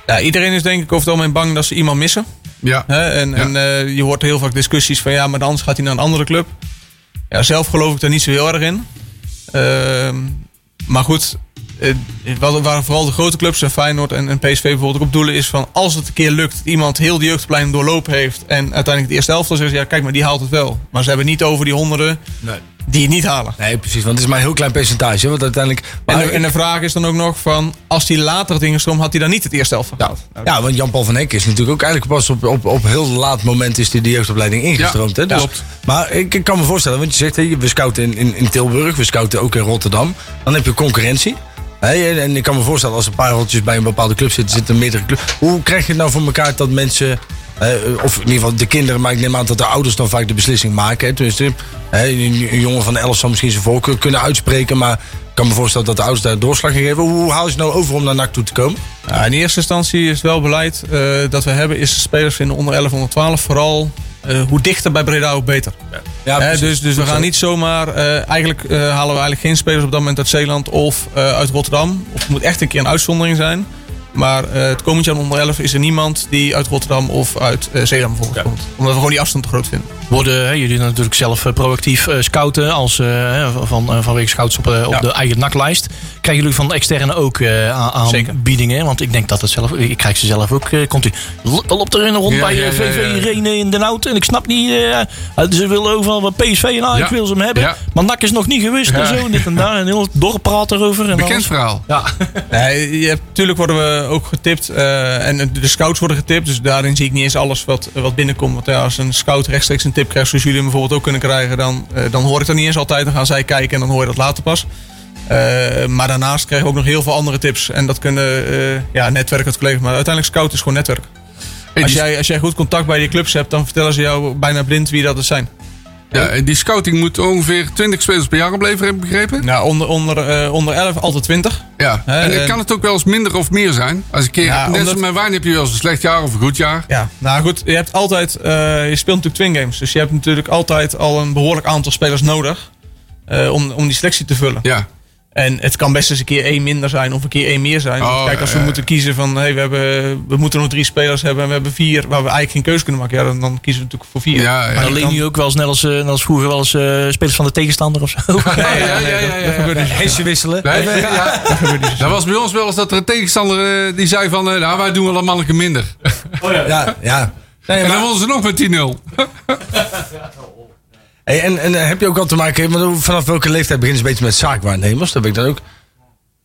Ja, iedereen is denk ik over het algemeen bang dat ze iemand missen. ja. Hè? En, Ja. en eh, je hoort heel vaak discussies van ja, maar anders gaat hij naar een andere club. Ja, zelf geloof ik daar niet zo heel erg in. Ehm, maar goed, wat, waar vooral de grote clubs en Feyenoord en, en PSV bijvoorbeeld op doelen is van als het een keer lukt dat iemand heel de jeugdopleiding doorlopen heeft en uiteindelijk het eerste elftal zegt ja kijk maar die haalt het wel. Maar ze hebben niet over die honderden Nee. die het niet halen. Nee, precies. Want het is maar een heel klein percentage. Want uiteindelijk... En de, en de vraag is dan ook nog van als hij later het ingestroomd had hij dan niet het eerste elftal gehaald. Nou, Ja, want Jan-Paul van Hek is natuurlijk ook eigenlijk pas op, op, op heel laat moment is die de jeugdopleiding ingestroomd. Ja, hè? Dus, klopt. Maar ik, ik kan me voorstellen, want je zegt, we scouten in, in, in Tilburg, we scouten ook in Rotterdam. Dan heb je concurrentie. En ik kan me voorstellen, als een paar rotjes bij een bepaalde club zitten, zitten er meerdere clubs. Hoe krijg je het nou voor elkaar dat mensen, eh, of in ieder geval de kinderen, maar ik neem aan dat de ouders dan vaak de beslissing maken. Hè? Een, jongen van 11 zal misschien zijn voorkeur kunnen uitspreken, maar ik kan me voorstellen dat de ouders daar doorslag in geven. Hoe haal je het nou over om naar NAC toe te komen? Ja, in eerste instantie is het wel beleid eh, dat we hebben, is spelers in de onder 11, onder 12 vooral eh, hoe dichter bij Breda ook beter. Ja, dus dus we gaan niet zomaar, eh, eigenlijk eh, halen we eigenlijk geen spelers op dat moment uit Zeeland of eh, uit Rotterdam. Of het moet echt een keer een uitzondering zijn. Maar eh, het komend jaar onder 11 is er niemand die uit Rotterdam of uit eh, Zeeland bijvoorbeeld komt. Omdat we gewoon die afstand te groot vinden. Worden hè, jullie natuurlijk zelf proactief eh, scouten als, eh, hè, van, eh, vanwege scouts op, eh, op Ja. de eigen naklijst. Krijgen jullie van de externe ook eh, aan- Zeker. aanbiedingen? Want ik denk dat het zelf, ik krijg ze zelf ook eh, continu. L- loopt er een rond Ja, bij ja, eh, VV ja, ja. Renen in Den Hout en ik snap niet, eh, eh, ze willen overal bij PSV en Ajax Ja. wil ze hem hebben. Ja. Maar NAC is nog niet geweest en zo en dit en daar en heel dorp praten erover. En Bekend alles. verhaal. Ja. Nee, je hebt, natuurlijk worden we ook getipt. eh, en de scouts worden getipt. Dus daarin zie ik niet eens alles wat, wat binnenkomt. Want ja, als een scout rechtstreeks een tip krijgt, zoals jullie hem bijvoorbeeld ook kunnen krijgen, dan, eh, dan hoor ik dat niet eens altijd. Dan gaan zij kijken en dan hoor je dat later pas. Eh, maar daarnaast krijgen we ook nog heel veel andere tips. En dat kunnen eh, ja, netwerk uit collega's. Maar uiteindelijk scout is gewoon netwerk. Als jij, als jij goed contact bij die clubs hebt, dan vertellen ze jou bijna blind wie dat het zijn. ja, en die scouting moet ongeveer 20 spelers per jaar opleveren, heb ik begrepen? Nou, onder, onder, eh, onder 11 altijd 20. Ja. En en- kan het ook wel eens minder of meer zijn. Als een keer, Ja, net omdat- met wijn heb je wel eens een slecht jaar of een goed jaar. Ja, nou goed, je hebt altijd, je speelt natuurlijk twin games. Dus je hebt natuurlijk altijd al een behoorlijk aantal spelers nodig om, om die selectie te vullen. Ja. En het kan best eens een keer één minder zijn of een keer één meer zijn. Oh, Kijk, als we ja, ja. moeten kiezen van hey, we, hebben, we moeten nog drie spelers hebben en we hebben vier waar we eigenlijk geen keuze kunnen maken. Ja, dan, dan kiezen we natuurlijk voor vier. Ja, ja. Maar alleen nu ook wel eens net als, eh, net als vroeger wel eens eh, spelers van de tegenstander of zo. Nee, ja, ja, ja, ja, dat- ja, ja. gebeurt. Hesje wisselen. Nee, ja. Dat was bij ons wel eens dat er een tegenstander eh, die zei van... nou, wij doen wel een mannetje minder. Ja, ja. Nee, En maar- dan wonnen ze nog met 10-0. Hey, en, en eh, heb je ook al te maken, hoe- vanaf welke leeftijd beginnen ze een beetje met zaakwaarnemers? Dat ben ik dan ook.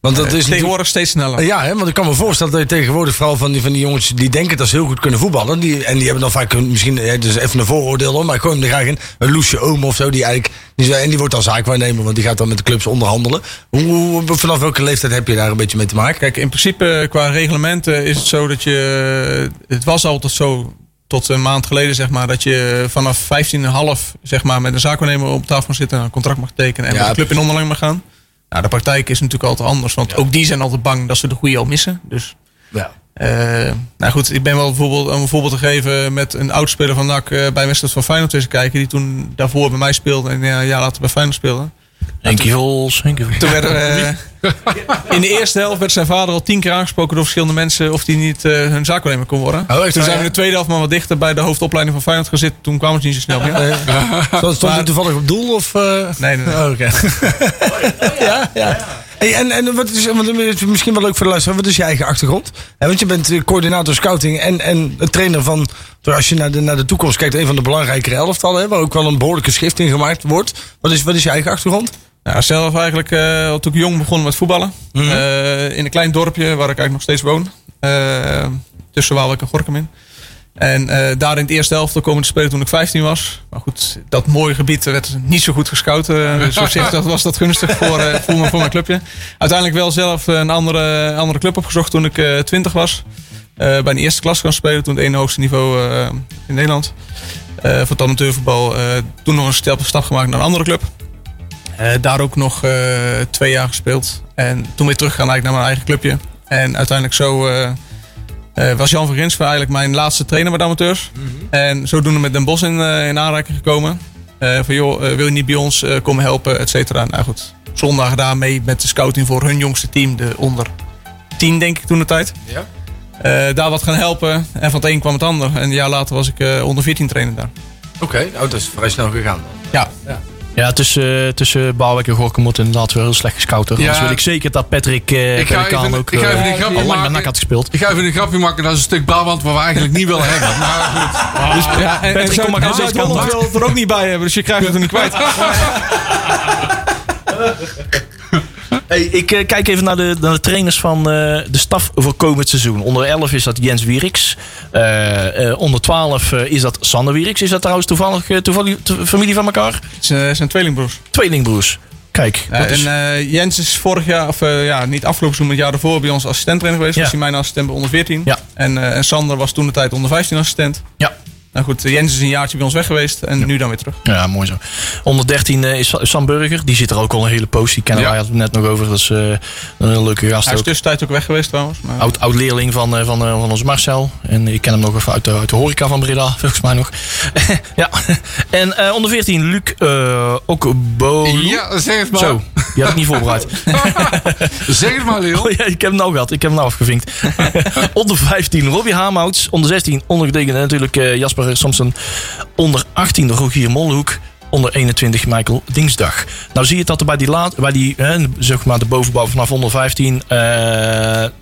Want dat is natuurlijk- Tegenwoordig steeds sneller. Ja, hè, want ik kan me voorstellen dat je tegenwoordig vooral van die, van die jongens die denken dat ze heel goed kunnen voetballen. Die, en die hebben dan vaak misschien, ja, dus even een vooroordeel hoor, maar ik gooi hem er graag in. Een Loesje Oom of zo, die eigenlijk, die, en die wordt dan zaakwaarnemer, want die gaat dan met de clubs onderhandelen. Hoe, hoe- vanaf welke leeftijd heb je daar een beetje mee te maken? Kijk, in principe qua reglementen is het zo dat je. Het was altijd zo tot een maand geleden, zeg maar, dat je vanaf 15,5 zeg maar, met een zaakwaarnemer op tafel mag zitten, een contract mag tekenen en Ja, met de club in onderling mag gaan. Nou, de praktijk is natuurlijk altijd anders, want ook die zijn altijd bang dat ze de goede al missen. Dus, Ja. eh, nou goed, ik ben wel bijvoorbeeld, om een voorbeeld te geven met een oud speler van NAC eh, bij wedstrijd van Feyenoord eens kijken, die toen daarvoor bij mij speelde en ja, een jaar later bij Feyenoord speelde. Henkie Vols. Toen werd er, eh, in de eerste helft werd zijn vader al tien keer aangesproken door verschillende mensen of hij niet eh, hun zaakwaarnemer kon worden. Oh, toen zijn we in de tweede helft maar wat dichter bij de hoofdopleiding van Feyenoord gezet. Toen kwamen ze niet zo snel meer. Eh, stond hij toevallig op doel? Of, eh? Nee, nee, nee. Oh, Oké. ja, ja. Hey, en, en wat is, want het is misschien wel leuk voor de luisteraar, wat is je eigen achtergrond? Want je bent eh, coördinator scouting en, en trainer van, als je naar de, naar de toekomst kijkt, een van de belangrijkere elftallen, hè, waar ook wel een behoorlijke schrift in gemaakt wordt. Wat is, wat is je eigen achtergrond? Nou, zelf eigenlijk eh, toen ik jong begonnen met voetballen. Mhm. Eh, in een klein dorpje waar ik eigenlijk nog steeds woon. Eh, tussen Waalwijk en Gorkum in. En eh, daar in het eerste helft komen te spelen toen ik 15 was. Maar goed, dat mooie gebied werd niet zo goed gescout. dus op zich dat was dat gunstig voor, eh, voor, mijn, voor mijn clubje. Uiteindelijk wel zelf een andere, andere club opgezocht toen ik eh 20 was. Bij een eerste klas gaan spelen. Toen het ene hoogste niveau in Nederland. Voor het amateurvoetbal. toen nog een stap, stap gemaakt naar een andere club. Daar ook nog twee jaar gespeeld. En toen weer teruggaan eigenlijk naar mijn eigen clubje. En uiteindelijk zo eh, was Jan van Grinsven eigenlijk mijn laatste trainer bij de amateurs. En zodoende met Den Bos in, eh, in aanraking gekomen. Eh, van joh, wil je niet bij ons komen helpen, et cetera. Nou goed, zondag daar mee met de scouting voor hun jongste team. De onder 10 denk ik toen de tijd. Ja. Daar wat gaan helpen. En van het een kwam het ander. En een jaar later was ik onder 14 trainer daar. Oké, oh, dat is vrij snel gegaan. Ja, Ja, tussen, tussen Bouwwijk en Gorkum moet inderdaad wel heel slecht gescout worden. Ja. Anders wil ik zeker dat Patrick eh Ik ga Pelikaan even- ook ik ga eh, even een grapje al lang maken. met NAC had gespeeld. Ik ga even een grapje maken. Dat is een stuk Brabant waar we eigenlijk niet willen hebben. Maar goed. ja en, Patrick, kom maar aan wil het er ook niet bij hebben. Dus je krijgt het er niet kwijt. Hey, ik eh, kijk even naar de, naar de trainers van eh, de staf voor komend seizoen. Onder 11 is dat Jens Wieriks. Eh, onder 12 eh, is dat Sander Wieriks. Is dat trouwens toevallig, toevallig to- familie van elkaar? Het zijn- tweelingbroers. Tweelingbroers. Kijk, is, en Jens is vorig jaar, of ja, niet afgelopen seizoen, maar het jaar daarvoor bij ons assistenttrainer geweest. Ja. Was hij mijn assistent bij onder 14. Ja. En, en Sander was toen de tijd onder 15 assistent. ja. Nou goed, eh, Jens is een jaartje bij ons weg geweest en nu dan weer terug. ja, mooi zo. Onder 13 eh, is Sa- Sam Burger. Die zit er ook al een hele poos. Die kennen Ja. wij het net nog over. Dat is eh, een hele leuke gast Hij is tussentijd ook weg geweest trouwens. Maar, Oud, oud leerling van, eh, van, eh, van onze Marcel. En ik ken hem nog even uit de, uit de horeca van Breda, volgens mij nog. ja. En eh, onder 14, Luc uh, Okbolu. Ja, zeg het maar. Zo, die had ik niet voorbereid. Zeg het maar, Leon. Oh, ja, ik heb hem nou gehad. Ik heb hem nou afgevinkt. onder 15, Robbie Haamhouts. Onder 16, ondergetekende natuurlijk eh, Jasper Samson. Onder 18, Rogier Molhoek. Onder 21, Michael Dingsdag. Nou zie je dat er bij die, laat, bij die hè, zeg maar de bovenbouw vanaf onder 15... eh,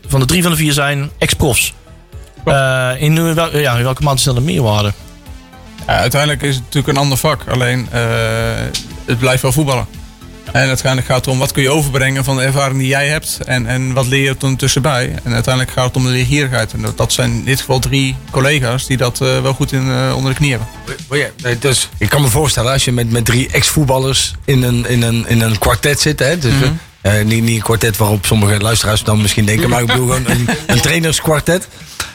van de drie van de vier zijn ex-profs. Eh, in, wel- ja, in welke maand is dat een meerwaarde? ja, uiteindelijk is het natuurlijk een ander vak. Alleen eh, het blijft wel voetballen. En uiteindelijk gaat het om wat kun je overbrengen van de ervaring die jij hebt. En, en wat leer je er tussenbij. En uiteindelijk gaat het om de leergierigheid. En dat, dat zijn in dit geval drie collega's die dat eh, wel goed in, eh, onder de knie hebben. Ja, nee, dus, ik kan me voorstellen, als je met, met drie ex-voetballers in een, in, een, in een kwartet zit. Hè, dus, eh, niet, niet een kwartet waarop sommige luisteraars dan misschien denken. Maar ik bedoel gewoon een, een trainerskwartet.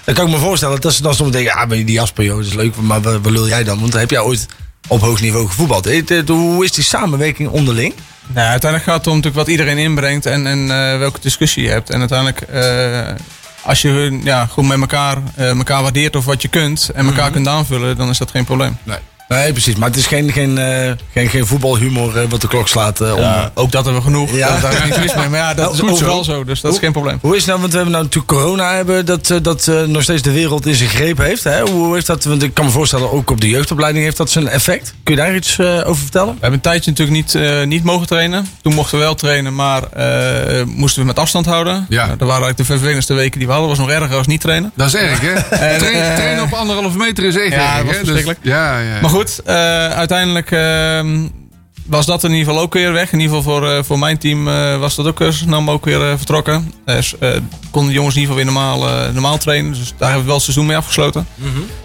Dan kan ik me voorstellen dat ze dan soms denken... Ja, maar die Jasper, joh, dat is leuk. Maar wat, wat lul jij dan? Want heb jij ooit op hoog niveau gevoetbald. Hoe is die samenwerking onderling? Nou, uiteindelijk gaat het om natuurlijk wat iedereen inbrengt en, en eh, welke discussie je hebt. En uiteindelijk, eh, als je hun, ja, goed met elkaar, eh, elkaar waardeert of wat je kunt en elkaar kunt aanvullen, dan is dat geen probleem. Nee. Nee, precies. Maar het is geen, geen, eh, geen, geen voetbalhumor eh, wat de klok slaat. eh, om, Ook dat hebben we genoeg. Ja. Daar is niks mis mee. Maar ja, dat Nou, is goed overal zo. zo. dus dat is geen probleem. Hoe is het nou, want we hebben nou natuurlijk corona hebben, dat, dat nog steeds de wereld in zijn greep heeft. Hè? Hoe heeft dat, want ik kan me voorstellen, ook op de jeugdopleiding heeft dat zijn effect. Kun je daar iets eh, over vertellen? We hebben een tijdje natuurlijk niet, eh, niet mogen trainen. Toen mochten we wel trainen, maar eh, moesten we met afstand houden. Ja. Nou, dat waren eigenlijk de vervelendste weken die we hadden. was nog erger als niet trainen. Dat is erg, hè? Trainen, trainen op anderhalve meter is echt Ja, erg, dat was hè? Dus- verschrikkelijk. ja, ja. Maar goed, eh, uiteindelijk ehm, was dat in ieder geval ook weer weg. In ieder geval voor, eh, voor mijn team eh, was dat ook snel mogelijk weer vertrokken. Dus konden de jongens in ieder geval weer normaal, normaal trainen. Dus daar hebben we wel het seizoen mee afgesloten.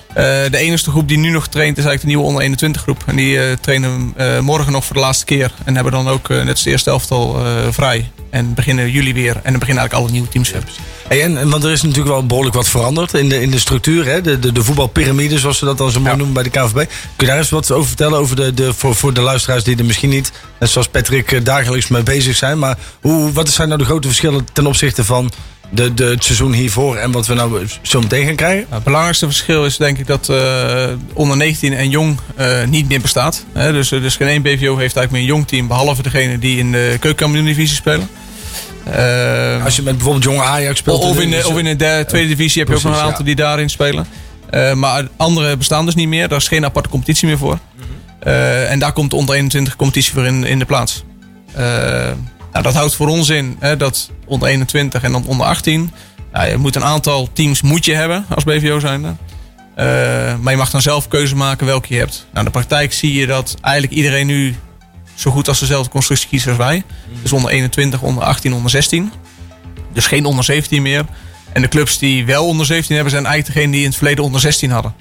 Eh, de enige groep die nu nog traint is eigenlijk de nieuwe onder 21 groep. En die trainen morgen nog voor de laatste keer. En hebben dan ook net de eerste elftal vrij. En beginnen jullie weer. En dan beginnen eigenlijk alle nieuwe teams weer. Hey, en, want er is natuurlijk wel behoorlijk wat veranderd in de, in de structuur. Hè? De, de, de voetbalpyramide, zoals we dat dan zo mooi Ja. noemen bij de KVB. Kun je daar eens wat over vertellen? Over de, de, voor, voor de luisteraars die er misschien niet, net zoals Patrick, eh, dagelijks mee bezig zijn. Maar hoe, wat zijn nou de grote verschillen ten opzichte van de, de, het seizoen hiervoor en wat we nou zo meteen gaan krijgen? Nou, het belangrijkste verschil is denk ik dat eh, onder 19 en jong eh, niet meer bestaat. Hè, dus, dus geen één BVO heeft eigenlijk meer een jong team, behalve degene die in de keukenkampioen-divisie spelen. Eh, Als je met bijvoorbeeld jonge Ajax speelt. of, in de, of in de derde, tweede divisie heb je ook nog een aantal die daarin spelen. Eh, maar andere bestaan dus niet meer. Daar is geen aparte competitie meer voor. Eh, en daar komt de onder 21 competitie voor in, in de plaats. Nou, dat houdt voor ons in hè, dat onder 21 en dan onder 18. Nou, je moet een aantal teams moet je hebben als BVO zijnde. Eh, maar je mag dan zelf keuze maken welke je hebt. Nou, in de praktijk zie je dat eigenlijk iedereen nu zo goed als dezelfde constructie kiest als wij. Dus onder 21, onder 18, onder 16. Dus geen onder 17 meer. En de clubs die wel onder 17 hebben, zijn eigenlijk degene die in het verleden onder 16 hadden.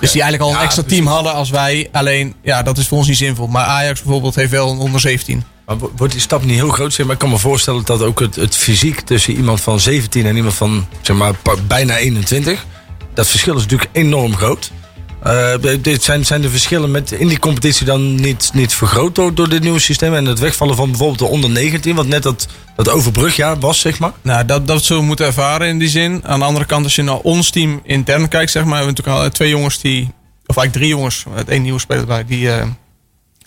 Dus die eigenlijk al een Ja, extra team hadden als wij. Alleen, ja, dat is voor ons niet zinvol. Maar Ajax bijvoorbeeld heeft wel een onder 17. Maar wo- wordt die stap niet heel groot? Zeg maar ik kan me voorstellen dat ook het, het fysiek tussen iemand van 17 en iemand van zeg maar, bijna 21. Dat verschil is natuurlijk enorm groot. Eh, zijn, zijn de verschillen met, in die competitie dan niet, niet vergroot door, door dit nieuwe systeem? En het wegvallen van bijvoorbeeld de onder 19, wat net dat, dat overbrugjaar was, zeg maar? Nou, dat, dat zullen we moeten ervaren in die zin. Aan de andere kant, als je naar ons team intern kijkt, zeg maar, hebben we natuurlijk al twee jongens die, of eigenlijk drie jongens, het één nieuwe speler bij, die eh,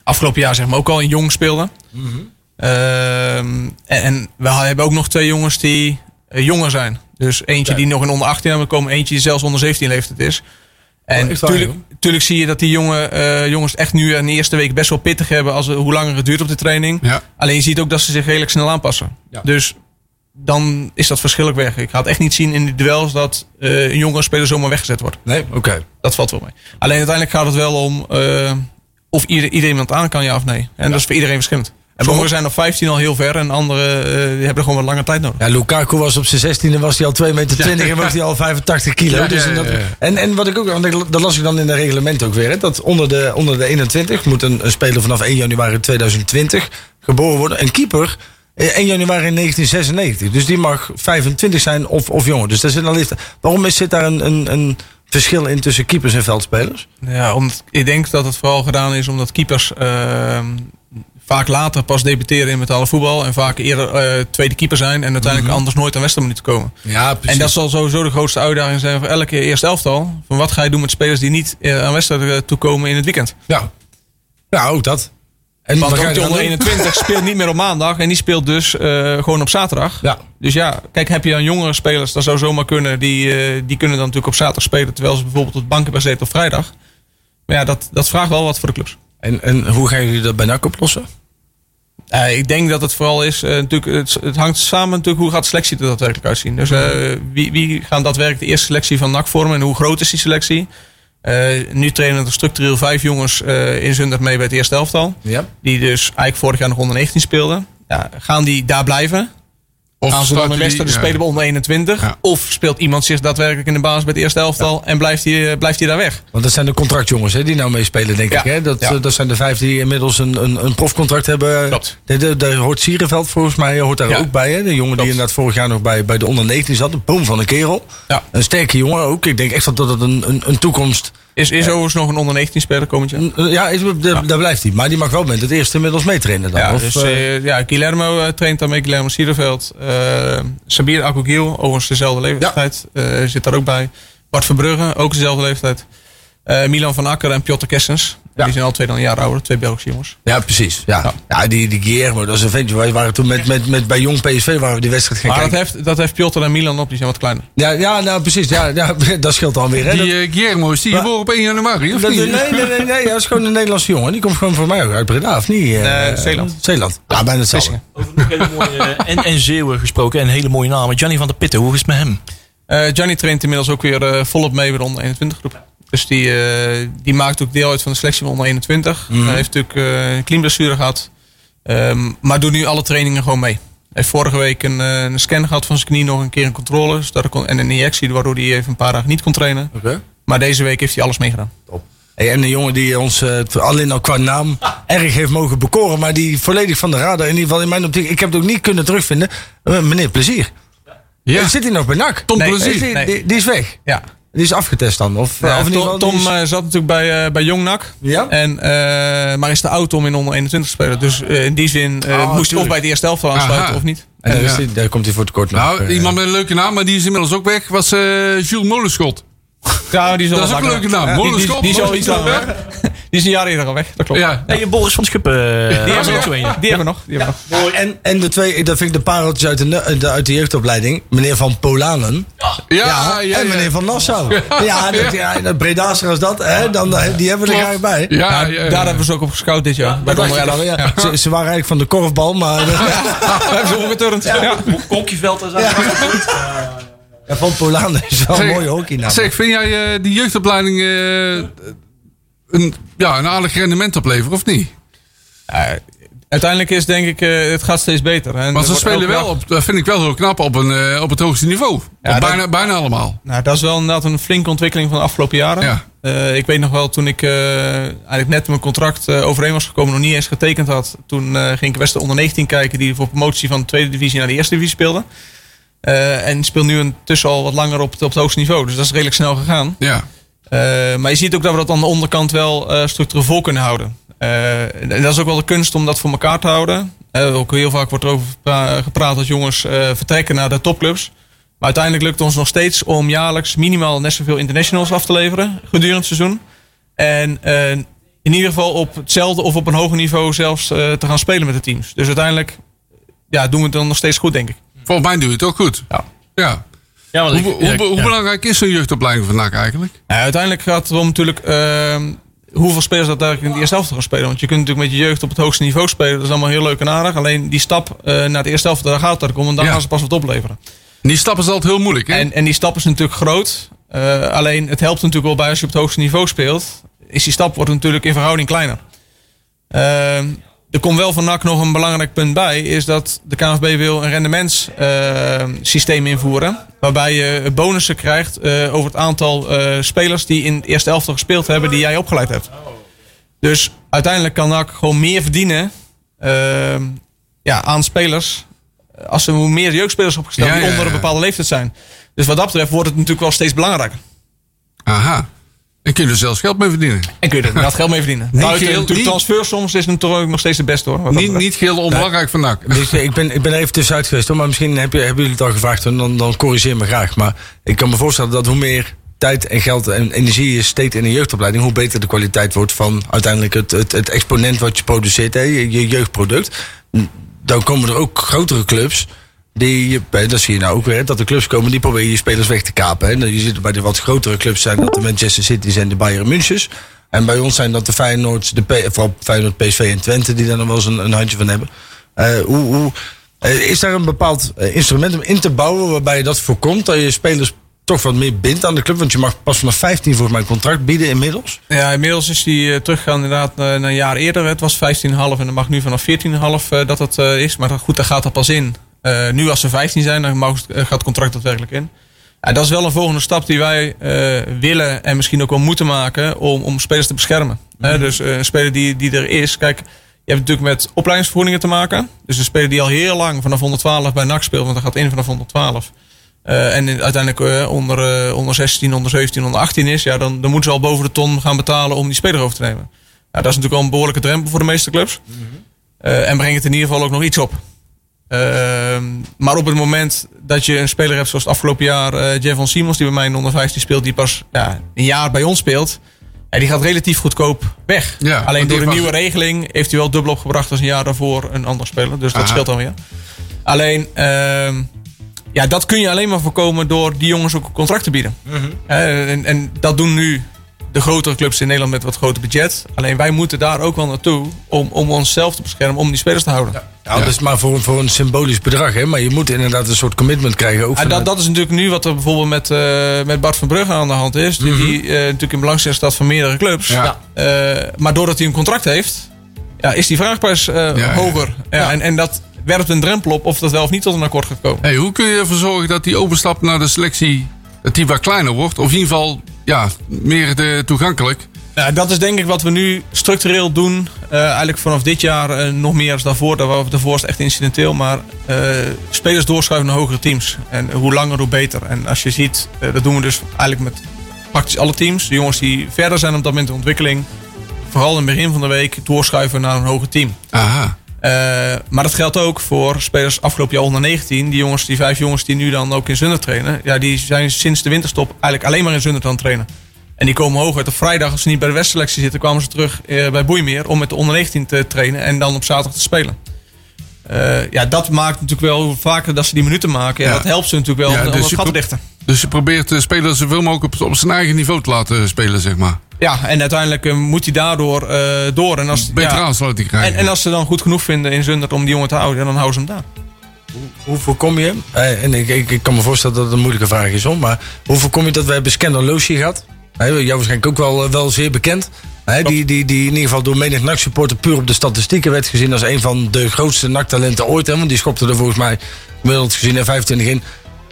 afgelopen jaar zeg maar ook al in jong speelden. Ehm, en, en we hebben ook nog twee jongens die eh, jonger zijn. Dus eentje die nog in onder 18 hebben komen, eentje die zelfs onder 17 leeftijd is. En echt waar, tuurlijk, joh? tuurlijk zie je dat die jonge, eh, jongens echt nu in de eerste week best wel pittig hebben als, hoe langer het duurt op de training. Ja. Alleen je ziet ook dat ze zich redelijk snel aanpassen. Ja. Dus dan is dat verschil ook weg. Ik het echt niet zien in die duels dat eh, een jongere speler zomaar weggezet wordt. Nee, oké. Dat valt wel mee. Alleen uiteindelijk gaat het wel om eh, of ieder, iedereen iemand aan kan, ja of nee. En dat is voor iedereen verschillend. En sommigen zijn op 15 al heel ver en anderen eh, die hebben gewoon wat langer tijd nodig. Ja, Lukaku was op zijn 16e was hij al 2 meter 20 en was hij al 85 kilo. Ja, dus ja, dat-. En, en wat ik ook, dat las ik dan in de reglement ook weer, hè, dat onder de, onder de 21 moet een, een speler vanaf 1 januari 2020 geboren worden. Een keeper eh, 1 januari 1996. Dus die mag 25 zijn of, of jonger. Dus daar zit al liefde. Waarom is, zit daar een, een, een verschil in tussen keepers en veldspelers? Ja, omdat, ik denk dat het vooral gedaan is omdat keepers ehm, vaak later pas debuteren in betalen voetbal. En vaak eerder eh, tweede keeper zijn en uiteindelijk anders nooit aan wedstrijd moeten komen. Ja, precies. En dat zal sowieso de grootste uitdaging zijn voor elke eerste elftal. Van wat ga je doen met spelers die niet eh, aan wedstrijden toekomen in het weekend? ja. ja, ook dat. En Want ook de onder doen? 21 speelt niet meer op maandag en die speelt dus eh, gewoon op zaterdag. Ja. Dus ja, kijk, heb je dan jongere spelers, dat zou zomaar kunnen. Die, eh, die kunnen dan natuurlijk op zaterdag spelen, terwijl ze bijvoorbeeld op de bank hebben gezeten op vrijdag. Maar ja, dat, dat vraagt wel wat voor de clubs. En, en hoe gaan jullie dat bij NAC oplossen? Eh, ik denk dat het vooral is, natuurlijk, het, het hangt samen natuurlijk hoe gaat de selectie er daadwerkelijk uitzien. Dus wie, wie gaan daadwerkelijk de eerste selectie van NAC vormen en hoe groot is die selectie? Eh, nu trainen er structureel vijf jongens eh, in Zundert mee bij het eerste elftal. Ja. Die dus eigenlijk vorig jaar nog onder 19 speelden. Ja, gaan die daar blijven? Of gaan ze dan een wedstrijd die- spelen bij onder 21? Ja. Of speelt iemand zich daadwerkelijk in de basis bij het eerste elftal en blijft hij eh, blijft hij daar weg? Want dat zijn de contractjongens hè, die nou meespelen, denk ik. Hè? Dat, eh, dat zijn de vijf die inmiddels een, een, een profcontract hebben. Klopt. De- de- Daar hoort Sierenveld volgens mij hoort daar ook bij. Hè? De jongen die Klopt. inderdaad vorig jaar nog bij, bij de onder 19 zat. Een boom van een kerel. Ja. Een sterke jongen ook. Ik denk echt dat dat een, een, een toekomst... Is, is overigens nog een onder 19 speler komend jaar? Ja, is, daar, daar blijft hij. Maar die mag wel met het eerste inmiddels meetrainen dan. Ja, of, dus, eh, eh, ja, Guillermo eh, traint daarmee, Guillermo Sierenveld. eh Sabir Akogil, overigens dezelfde leeftijd, eh, zit daar ook bij. Bart Verbrugge, ook dezelfde leeftijd. Milan van Akker en Piotr Kessens. Ja. Die zijn al twee dan een jaar ouder, twee Belgische jongens. ja, precies. Ja. Ja. Ja. die, die Guillermo, dat is een ventje. Wij waren toen met, met, met, bij Jong PSV waren we die wedstrijd gaan Maar dat heeft, dat heeft Piotr en Milan op, die zijn wat kleiner. Ja, ja, nou precies. Ja, ja, dat scheelt dan weer. Hè? Die eh, Guillermo is die Maar- geboren op 1 januari, of Dat- niet? nee, nee, nee, nee, dat is gewoon een Nederlandse jongen. Die komt gewoon voor mij ook uit Breda, of niet? Eh, Nee, Zeeland. Zeeland. Ja, bijna hetzelfde. Over nog hele mooie, eh, en, en Zeeuwen gesproken en hele mooie namen. Gianni van der Pitten, hoe is het met hem? Eh Gianni traint inmiddels ook weer volop mee bij de onder 21 groep. Dus die, eh, die maakt ook deel uit van de selectie van onder 21. Mhm. Hij heeft natuurlijk eh, een klimblessure gehad. Ehm, maar doet nu alle trainingen gewoon mee. Hij heeft vorige week een, eh, een scan gehad van zijn knie, nog een keer een controle. Dus dat kon, en een injectie, waardoor hij even een paar dagen niet kon trainen. Oké. Maar deze week heeft hij alles meegedaan. Hey, en een jongen die ons alleen al qua naam erg heeft mogen bekoren, maar die volledig van de radar, in ieder geval in mijn optiek, ik heb het ook niet kunnen terugvinden. Meneer Plezier. Ja. Zit hij nog bij NAC? Tom Nee, Plezier. Die, Nee. die, die is weg. Ja, Die is afgetest dan? Of, Ja, of in ieder Tom, is- eh, zat natuurlijk bij, eh bij Jong NAC. Ja? En, eh, maar is te oud om in onder 21 te spelen. Dus eh, in die zin eh, Ah, moest hij of tuurlijk. bij het eerste elftal aansluiten Aha. of niet. en daar, is Ja. die- daar komt hij voor tekort nog. Nou, Eh, iemand met een leuke naam, maar die is inmiddels ook weg, was eh, Jules Molenschot. Ja, die is, al Dat is ook een leuke naam. Ja, die, die, die is al weg. Die is een jaar eerder al weg, dat klopt. Ja. Nee, Boris van Schuppen. eh, Die, is hebben nog. die hebben we nog. Die hebben we nog. En, en de twee, dat vind ik de pareltjes uit de, uit de jeugdopleiding. Meneer Van Polanen. Ja, ja, ja. en meneer Van Nassau. Ja, dat, ja, dat Breda's als dat, hè, dan, eh, die hebben we er graag bij. Ja, Ja, ja, ja. Daar hebben we ze ook op gescout dit jaar. Bij Dat de dacht onder ik al, 11. ja. Ze, ze waren eigenlijk van de korfbal, maar... We hebben ze omgeturnd. Ja. Konkjeveld en zo. Ja, van Polanen is wel een Zeg- mooie. Zeg, vind jij eh, die jeugdopleiding eh, een, ja, een aardig rendement opleveren, of niet? Ja, uiteindelijk is denk ik, eh, het gaat steeds beter. En er ze spelen wel, op, dat vind ik wel heel knap, op, een, op het hoogste niveau. Ja, Op dat- bijna, bijna allemaal. Nou, dat is wel inderdaad een flinke ontwikkeling van de afgelopen jaren. Ja. Eh, ik weet nog wel, toen ik eh, eigenlijk net mijn contract overeen was gekomen, nog niet eens getekend had. Toen eh, ging ik Westen onder 19 kijken, die voor promotie van de tweede divisie naar de eerste divisie speelde. Eh, en speelt nu intussen al wat langer op het, op het hoogste niveau. Dus dat is redelijk snel gegaan. Ja. Eh, maar je ziet ook dat we dat aan de onderkant wel eh, structureel vol kunnen houden. En dat is ook wel de kunst om dat voor elkaar te houden. Ook heel vaak wordt er over gepra- gepraat dat jongens vertrekken naar de topclubs. Maar uiteindelijk lukt het ons nog steeds om jaarlijks minimaal net zoveel internationals af te leveren gedurende het seizoen. En in ieder geval op hetzelfde of op een hoger niveau zelfs te gaan spelen met de teams. Dus uiteindelijk ja, doen we het dan nog steeds goed, denk ik. Volgens mij doe je het ook goed. Ja. Ja. Hoe, ik- hoe, ja, hoe ja. belangrijk is zo'n jeugdopleiding van NAC eigenlijk? Nou, uiteindelijk gaat het erom natuurlijk ehm, hoeveel spelers dat eigenlijk in de eerste helft gaan spelen. Want je kunt natuurlijk met je jeugd op het hoogste niveau spelen. Dat is allemaal heel leuk en aardig. Alleen die stap eh, naar de eerste helft, daar gaat het om. En dan Ja. gaan ze pas wat opleveren. En die stap is altijd heel moeilijk, hè? En, en die stap is natuurlijk groot. Eh, alleen het helpt natuurlijk wel bij als je op het hoogste niveau speelt. Is die stap wordt natuurlijk in verhouding kleiner. Ehm, er komt wel van NAC nog een belangrijk punt bij. Is dat de KNVB wil een rendementssysteem invoeren. Waarbij je bonussen krijgt eh, over het aantal eh, spelers die in het eerste elftal gespeeld hebben. Die jij opgeleid hebt. Dus uiteindelijk kan NAC gewoon meer verdienen ja, aan spelers. Als er hoe meer jeugdspelers opgesteld Ja, die onder een bepaalde leeftijd zijn. Dus wat dat betreft wordt het natuurlijk wel steeds belangrijker. Aha. En kun je er zelfs geld mee verdienen. En kun je er inderdaad geld mee verdienen. Buiten geheel- natuurlijk niet- transfer soms is het natuurlijk ook nog steeds de beste hoor. dat Niet, niet geheel onbelangrijk van NAC. Dus, eh, ik, ben, ik ben even tussenuit geweest hoor, maar misschien heb je, hebben jullie het al gevraagd en dan, dan corrigeer me graag. Maar ik kan me voorstellen dat hoe meer tijd en geld en energie je steekt in een jeugdopleiding, hoe beter de kwaliteit wordt van uiteindelijk het, het, het exponent wat je produceert, hè, je, je jeugdproduct. Dan komen er ook grotere clubs. Die, eh, dat zie je nou ook weer, dat er clubs komen die proberen je spelers weg te kapen. Hè. Je ziet bij de wat grotere clubs zijn dat de Manchester City's en de Bayern Münchens. En bij ons zijn dat de Feyenoord, de P, vooral Feyenoord, PSV en Twente die daar nog wel eens een, een handje van hebben. Eh, hoe, hoe, eh, is daar een bepaald eh, instrument om in te bouwen waarbij je dat voorkomt? Dat je spelers toch wat meer bindt aan de club? Want je mag pas vanaf 15 volgens mij een contract bieden inmiddels. Ja, inmiddels is die eh, teruggegaan inderdaad eh, naar een jaar eerder. Het was 15,5 en dan mag nu vanaf 14,5 eh, dat het eh, is. Maar goed, daar gaat dat pas in. Eh, nu als ze 15 zijn, dan mag, eh, gaat het contract daadwerkelijk in. Ja, dat is wel een volgende stap die wij eh, willen en misschien ook wel moeten maken om, om spelers te beschermen. Hè, dus een speler die, die er is. Kijk, je hebt natuurlijk met opleidingsvergoedingen te maken. Dus een speler die al heel lang vanaf 112 bij NAC speelt, want dat gaat in vanaf 112. eh, en in- uiteindelijk onder, onder 16, onder 17, onder 18 is, ja, dan, dan moeten ze al boven de ton gaan betalen om die speler over te nemen. Ja, dat is natuurlijk al een behoorlijke drempel voor de meeste clubs. Eh, en brengt het in ieder geval ook nog iets op. Ehm, maar op het moment dat je een speler hebt zoals het afgelopen jaar eh Javon Simons, die bij mij in onder 15 speelt, die pas ja, een jaar bij ons speelt. Ja, die gaat relatief goedkoop weg. Ja, Alleen door de nieuwe regeling heeft hij wel dubbel opgebracht als een jaar daarvoor een ander speler. Dus dat scheelt dan weer. Alleen, ehm, ja, dat kun je alleen maar voorkomen door die jongens ook een contract te bieden. Eh, en, en dat doen nu de grotere clubs in Nederland met wat groter budget. Alleen wij moeten daar ook wel naartoe om, om onszelf te beschermen, om die spelers te houden. Ja, dat is maar voor, voor een symbolisch bedrag. Hè? Maar je moet inderdaad een soort commitment krijgen. Ook En dat, dat is natuurlijk nu wat er bijvoorbeeld met, eh, met Bart van Brugge aan de hand is. Die, die eh, natuurlijk in belangstelling staat van meerdere clubs. Ja. Eh, maar doordat hij een contract heeft, ja, is die vraagprijs eh, ja. hoger. Ja, En, en dat werpt een drempel op of dat wel of niet tot een akkoord gaat komen. Hey, hoe kun je ervoor zorgen dat die overstap naar de selectie dat die wat kleiner wordt? Of in ieder geval ja, meer de, toegankelijk? Nou, dat is denk ik wat we nu structureel doen. Eh, eigenlijk vanaf dit jaar eh, nog meer als daarvoor. Daar waren we daarvoor is het echt incidenteel. Maar eh, spelers doorschuiven naar hogere teams. En hoe langer, hoe beter. En als je ziet, dat doen we dus eigenlijk met praktisch alle teams. De jongens die verder zijn op dat moment in ontwikkeling. Vooral in het begin van de week doorschuiven naar een hoger team. Aha. Maar dat geldt ook voor spelers afgelopen jaar onder 19. Die jongens, die vijf jongens die nu dan ook in Zundert trainen. Ja, die zijn sinds de winterstop eigenlijk alleen maar in Zundert aan het trainen. En die komen hoog uit. Op vrijdag, als ze niet bij de westselectie zitten, kwamen ze terug eh, bij Boeimeer om met de onder 19 te trainen en dan op zaterdag te spelen. Eh, ja, dat maakt natuurlijk wel hoe vaker dat ze die minuten maken. Ja, Ja. Dat helpt ze natuurlijk wel Ja, om dus dat gat dichten. Dus je probeert de speler zoveel mogelijk op, op zijn eigen niveau te laten spelen, zeg maar. Ja, en uiteindelijk eh, moet hij daardoor eh, door. En als, Betere ja, aansluiting krijgen. en, en als ze dan goed genoeg vinden in Zundert om die jongen te houden, dan houden ze hem daar. Hoe voorkom je, eh, en ik, ik, ik kan me voorstellen dat het een moeilijke vraag is, hoor, maar hoe voorkom je dat we hebben Scandal Loosje gehad? Jou waarschijnlijk ook wel, eh, wel zeer bekend. Die, die, die in ieder geval door menig NAC-supporter puur op de statistieken werd gezien als een van de grootste NAC-talenten ooit. Hè, want die schopte er volgens mij gemiddeld gezien er 25 in.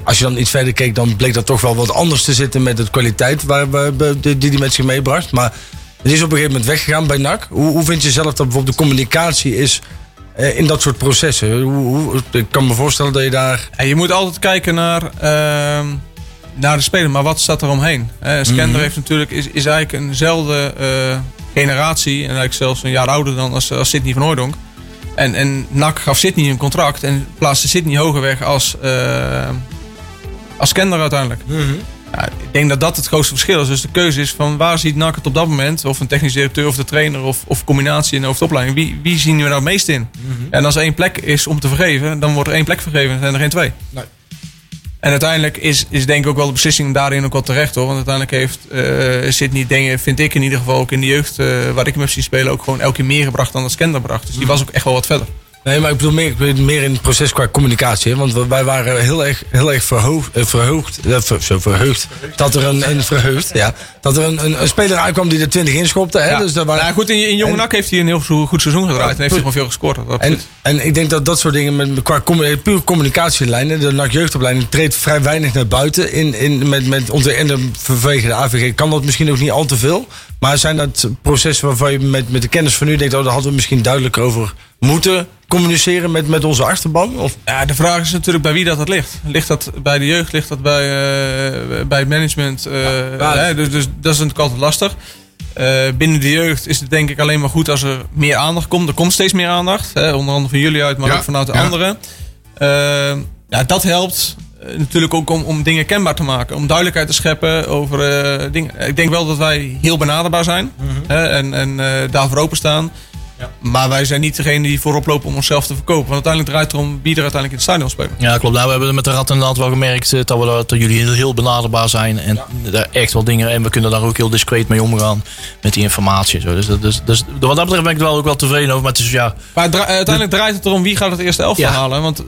Als je dan iets verder keek, dan bleek dat toch wel wat anders te zitten met de kwaliteit waar, waar- die die met zich meebracht. Maar het is op een gegeven moment weggegaan bij NAC. Hoe, hoe vind je zelf dat bijvoorbeeld de communicatie is eh, in dat soort processen? Hoe, hoe, ik kan me voorstellen dat je daar... En je moet altijd kijken naar. ehm, naar de speler, maar wat staat er omheen? Eh Skender heeft natuurlijk, is, is eigenlijk eenzelfde eh, generatie. En eigenlijk zelfs een jaar ouder dan als, als Sidney van Hooydonk. En, en NAC gaf Sidney een contract en plaatste Sidney hoger weg als, eh als Skender uiteindelijk. Ja, ik denk dat dat het grootste verschil is. Dus de keuze is van waar ziet NAC het op dat moment? Of een technisch directeur of de trainer of, of combinatie in de hoofdopleiding. Wie, wie zien we nou het meest in? En als er één plek is om te vergeven, dan wordt er één plek vergeven en zijn er geen twee. En uiteindelijk is, is denk ik ook wel de beslissing daarin ook wel terecht hoor. Want uiteindelijk heeft eh Sidney, denk, vind ik in ieder geval ook in de jeugd eh, waar ik hem heb zien spelen, ook gewoon elke keer meer gebracht dan dat Skender bracht. Dus die was ook echt wel wat verder. Nee, maar ik bedoel meer, ik bedoel meer in het proces qua communicatie. hè. Want wij waren heel erg, heel erg verhoogd, eh, verhoogd eh, ver- zo verheugd, dat er een, een verheugd, ja, dat er een, een, een speler aankwam die er 20 inschopte. Hè? Ja. Dus daar waren, nou, goed, in, in Jonge en- NAC heeft hij een heel goed seizoen gedraaid en heeft hij gewoon veel gescoord. En, en ik denk dat dat soort dingen met, qua commu- puur communicatielijnen, de NAC jeugdopleiding treedt vrij weinig naar buiten. In, in, met, met onze, en de, vanwege de AVG kan dat misschien ook niet al te veel. Maar zijn dat processen waarvan je met, met de kennis van nu denkt, oh, daar hadden we misschien duidelijker over moeten communiceren met, met onze achterban? Of, Ja, de vraag is natuurlijk bij wie dat, dat ligt. Ligt dat bij de jeugd? Ligt dat bij, eh, bij het management? Eh, Ja, dus, dus dat is natuurlijk altijd lastig. Eh, binnen de jeugd is het denk ik alleen maar goed als er meer aandacht komt. Er komt steeds meer aandacht. Hè, onder andere van jullie uit, maar Ja, ook vanuit de ja. anderen. Ja, dat helpt natuurlijk ook om, om dingen kenbaar te maken. Om duidelijkheid te scheppen over eh, dingen. Ik denk wel dat wij heel benaderbaar zijn. hè, en en eh, daarvoor openstaan. Maar wij zijn niet degene die voorop lopen om onszelf te verkopen. Want uiteindelijk draait het erom wie er uiteindelijk in het stadion spelen. Ja, klopt. Nou, we hebben met de Rat inderdaad wel gemerkt eh, dat, we, dat jullie heel, heel benaderbaar zijn. En daar echt wel dingen. En we kunnen daar ook heel discreet mee omgaan. Met die informatie. en Zo. Dus, dat- dus, dus wat dat betreft ben ik er wel ook wel tevreden over. Maar het is ja. Maar dra- uiteindelijk draait het erom wie gaat het eerste elftal Ja. halen. Want eh,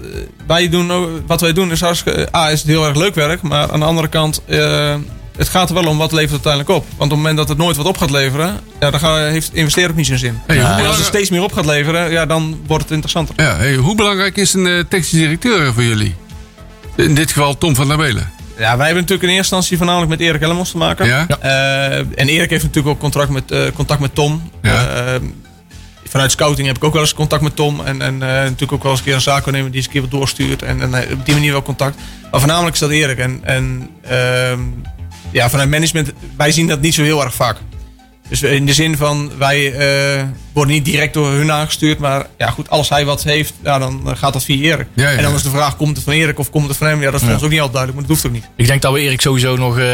wij doen ook, wat wij doen is hartstikke... A, is het heel erg leuk werk. Maar aan de andere kant... eh, het gaat er wel om wat levert het uiteindelijk op. Want op het moment dat het nooit wat op gaat leveren... Ja, dan ga, heeft investeren ook niet zijn zin. Hey, hoe en als het steeds meer op gaat leveren... Ja, dan wordt het interessanter. Ja, hey, hoe belangrijk is een eh, technisch directeur voor jullie? In dit geval Tom van der Welen. Ja, wij hebben natuurlijk in eerste instantie voornamelijk met Erik Ellemons te maken. Ja? Eh, en Erik heeft natuurlijk ook contract met, eh, contact met Tom. Ja. Vanuit scouting heb ik ook wel eens contact met Tom. En, en eh, natuurlijk ook wel eens een keer een zaakwaarnemer die eens een keer wat doorstuurt. En, en op die manier wel contact. Maar voornamelijk is dat Erik. En, en ehm, ja, vanuit management, wij zien dat niet zo heel erg vaak. Dus in de zin van, wij eh, worden niet direct door hun aangestuurd. Maar ja, goed, als hij wat heeft, ja, dan eh, gaat dat via Erik. Ja, ja. En dan is de vraag, komt het van Erik of komt het van hem? Ja, dat is voor ons ook niet altijd duidelijk, maar dat hoeft ook niet. Ik denk dat we Erik sowieso nog, eh,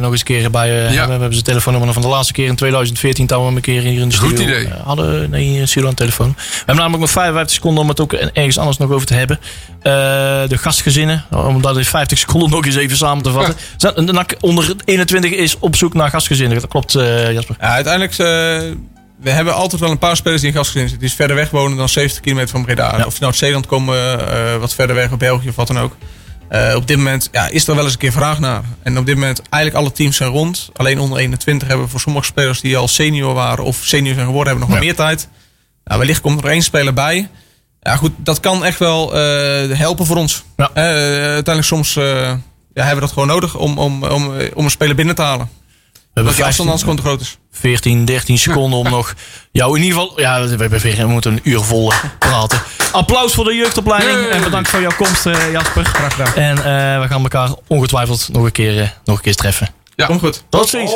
nog eens een keer bij. eh, Ja. We hebben zijn telefoonnummer van de laatste keer in 2014. Toen we hem een keer hier in de Goed studio idee. eh, hadden. Nee, Silo aan de telefoon. We hebben namelijk nog 55 seconden om het ook ergens anders nog over te hebben. Eh, de gastgezinnen. Om dat in 50 seconden nog eens even samen te vatten. Zijn- De NAC onder 21 is op zoek naar gastgezinnen. Dat klopt, eh, Jasper. Ja, uiteindelijk, eh, we hebben altijd wel een paar spelers die in gastgezin zitten. Die verder weg wonen dan 70 kilometer van Breda. Ja. Of nou uit Zeeland komen, eh, wat verder weg, of België of wat dan ook. Eh, op dit moment ja, is er wel eens een keer vraag naar. En op dit moment, eigenlijk alle teams zijn rond. Alleen onder 21 hebben we voor sommige spelers die al senior waren of senior zijn geworden, hebben nog Ja. wat meer tijd. Nou, wellicht komt er één speler bij. Ja, goed, dat kan echt wel eh, helpen voor ons. Ja. Uiteindelijk soms ja, hebben we dat gewoon nodig om, om, om, om een speler binnen te halen. Hebben die afstand 15, anders gewoon te groot is. 14, 13 seconden om nog jou in ieder geval... Ja, we, hebben we moeten een uur vol eh, praten. Applaus voor de jeugdopleiding. Hey. En bedankt voor jouw komst, eh, Jasper. Graag gedaan. En eh, we gaan elkaar ongetwijfeld nog een keer, nog een keer treffen. Ja. Kom goed. Tot ziens.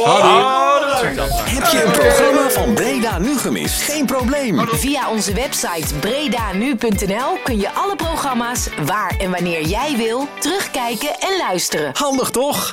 Heb je een programma van Breda nu gemist? Geen probleem. Via onze website bredanu.nl kun je alle programma's waar en wanneer jij wil terugkijken en luisteren. Handig toch?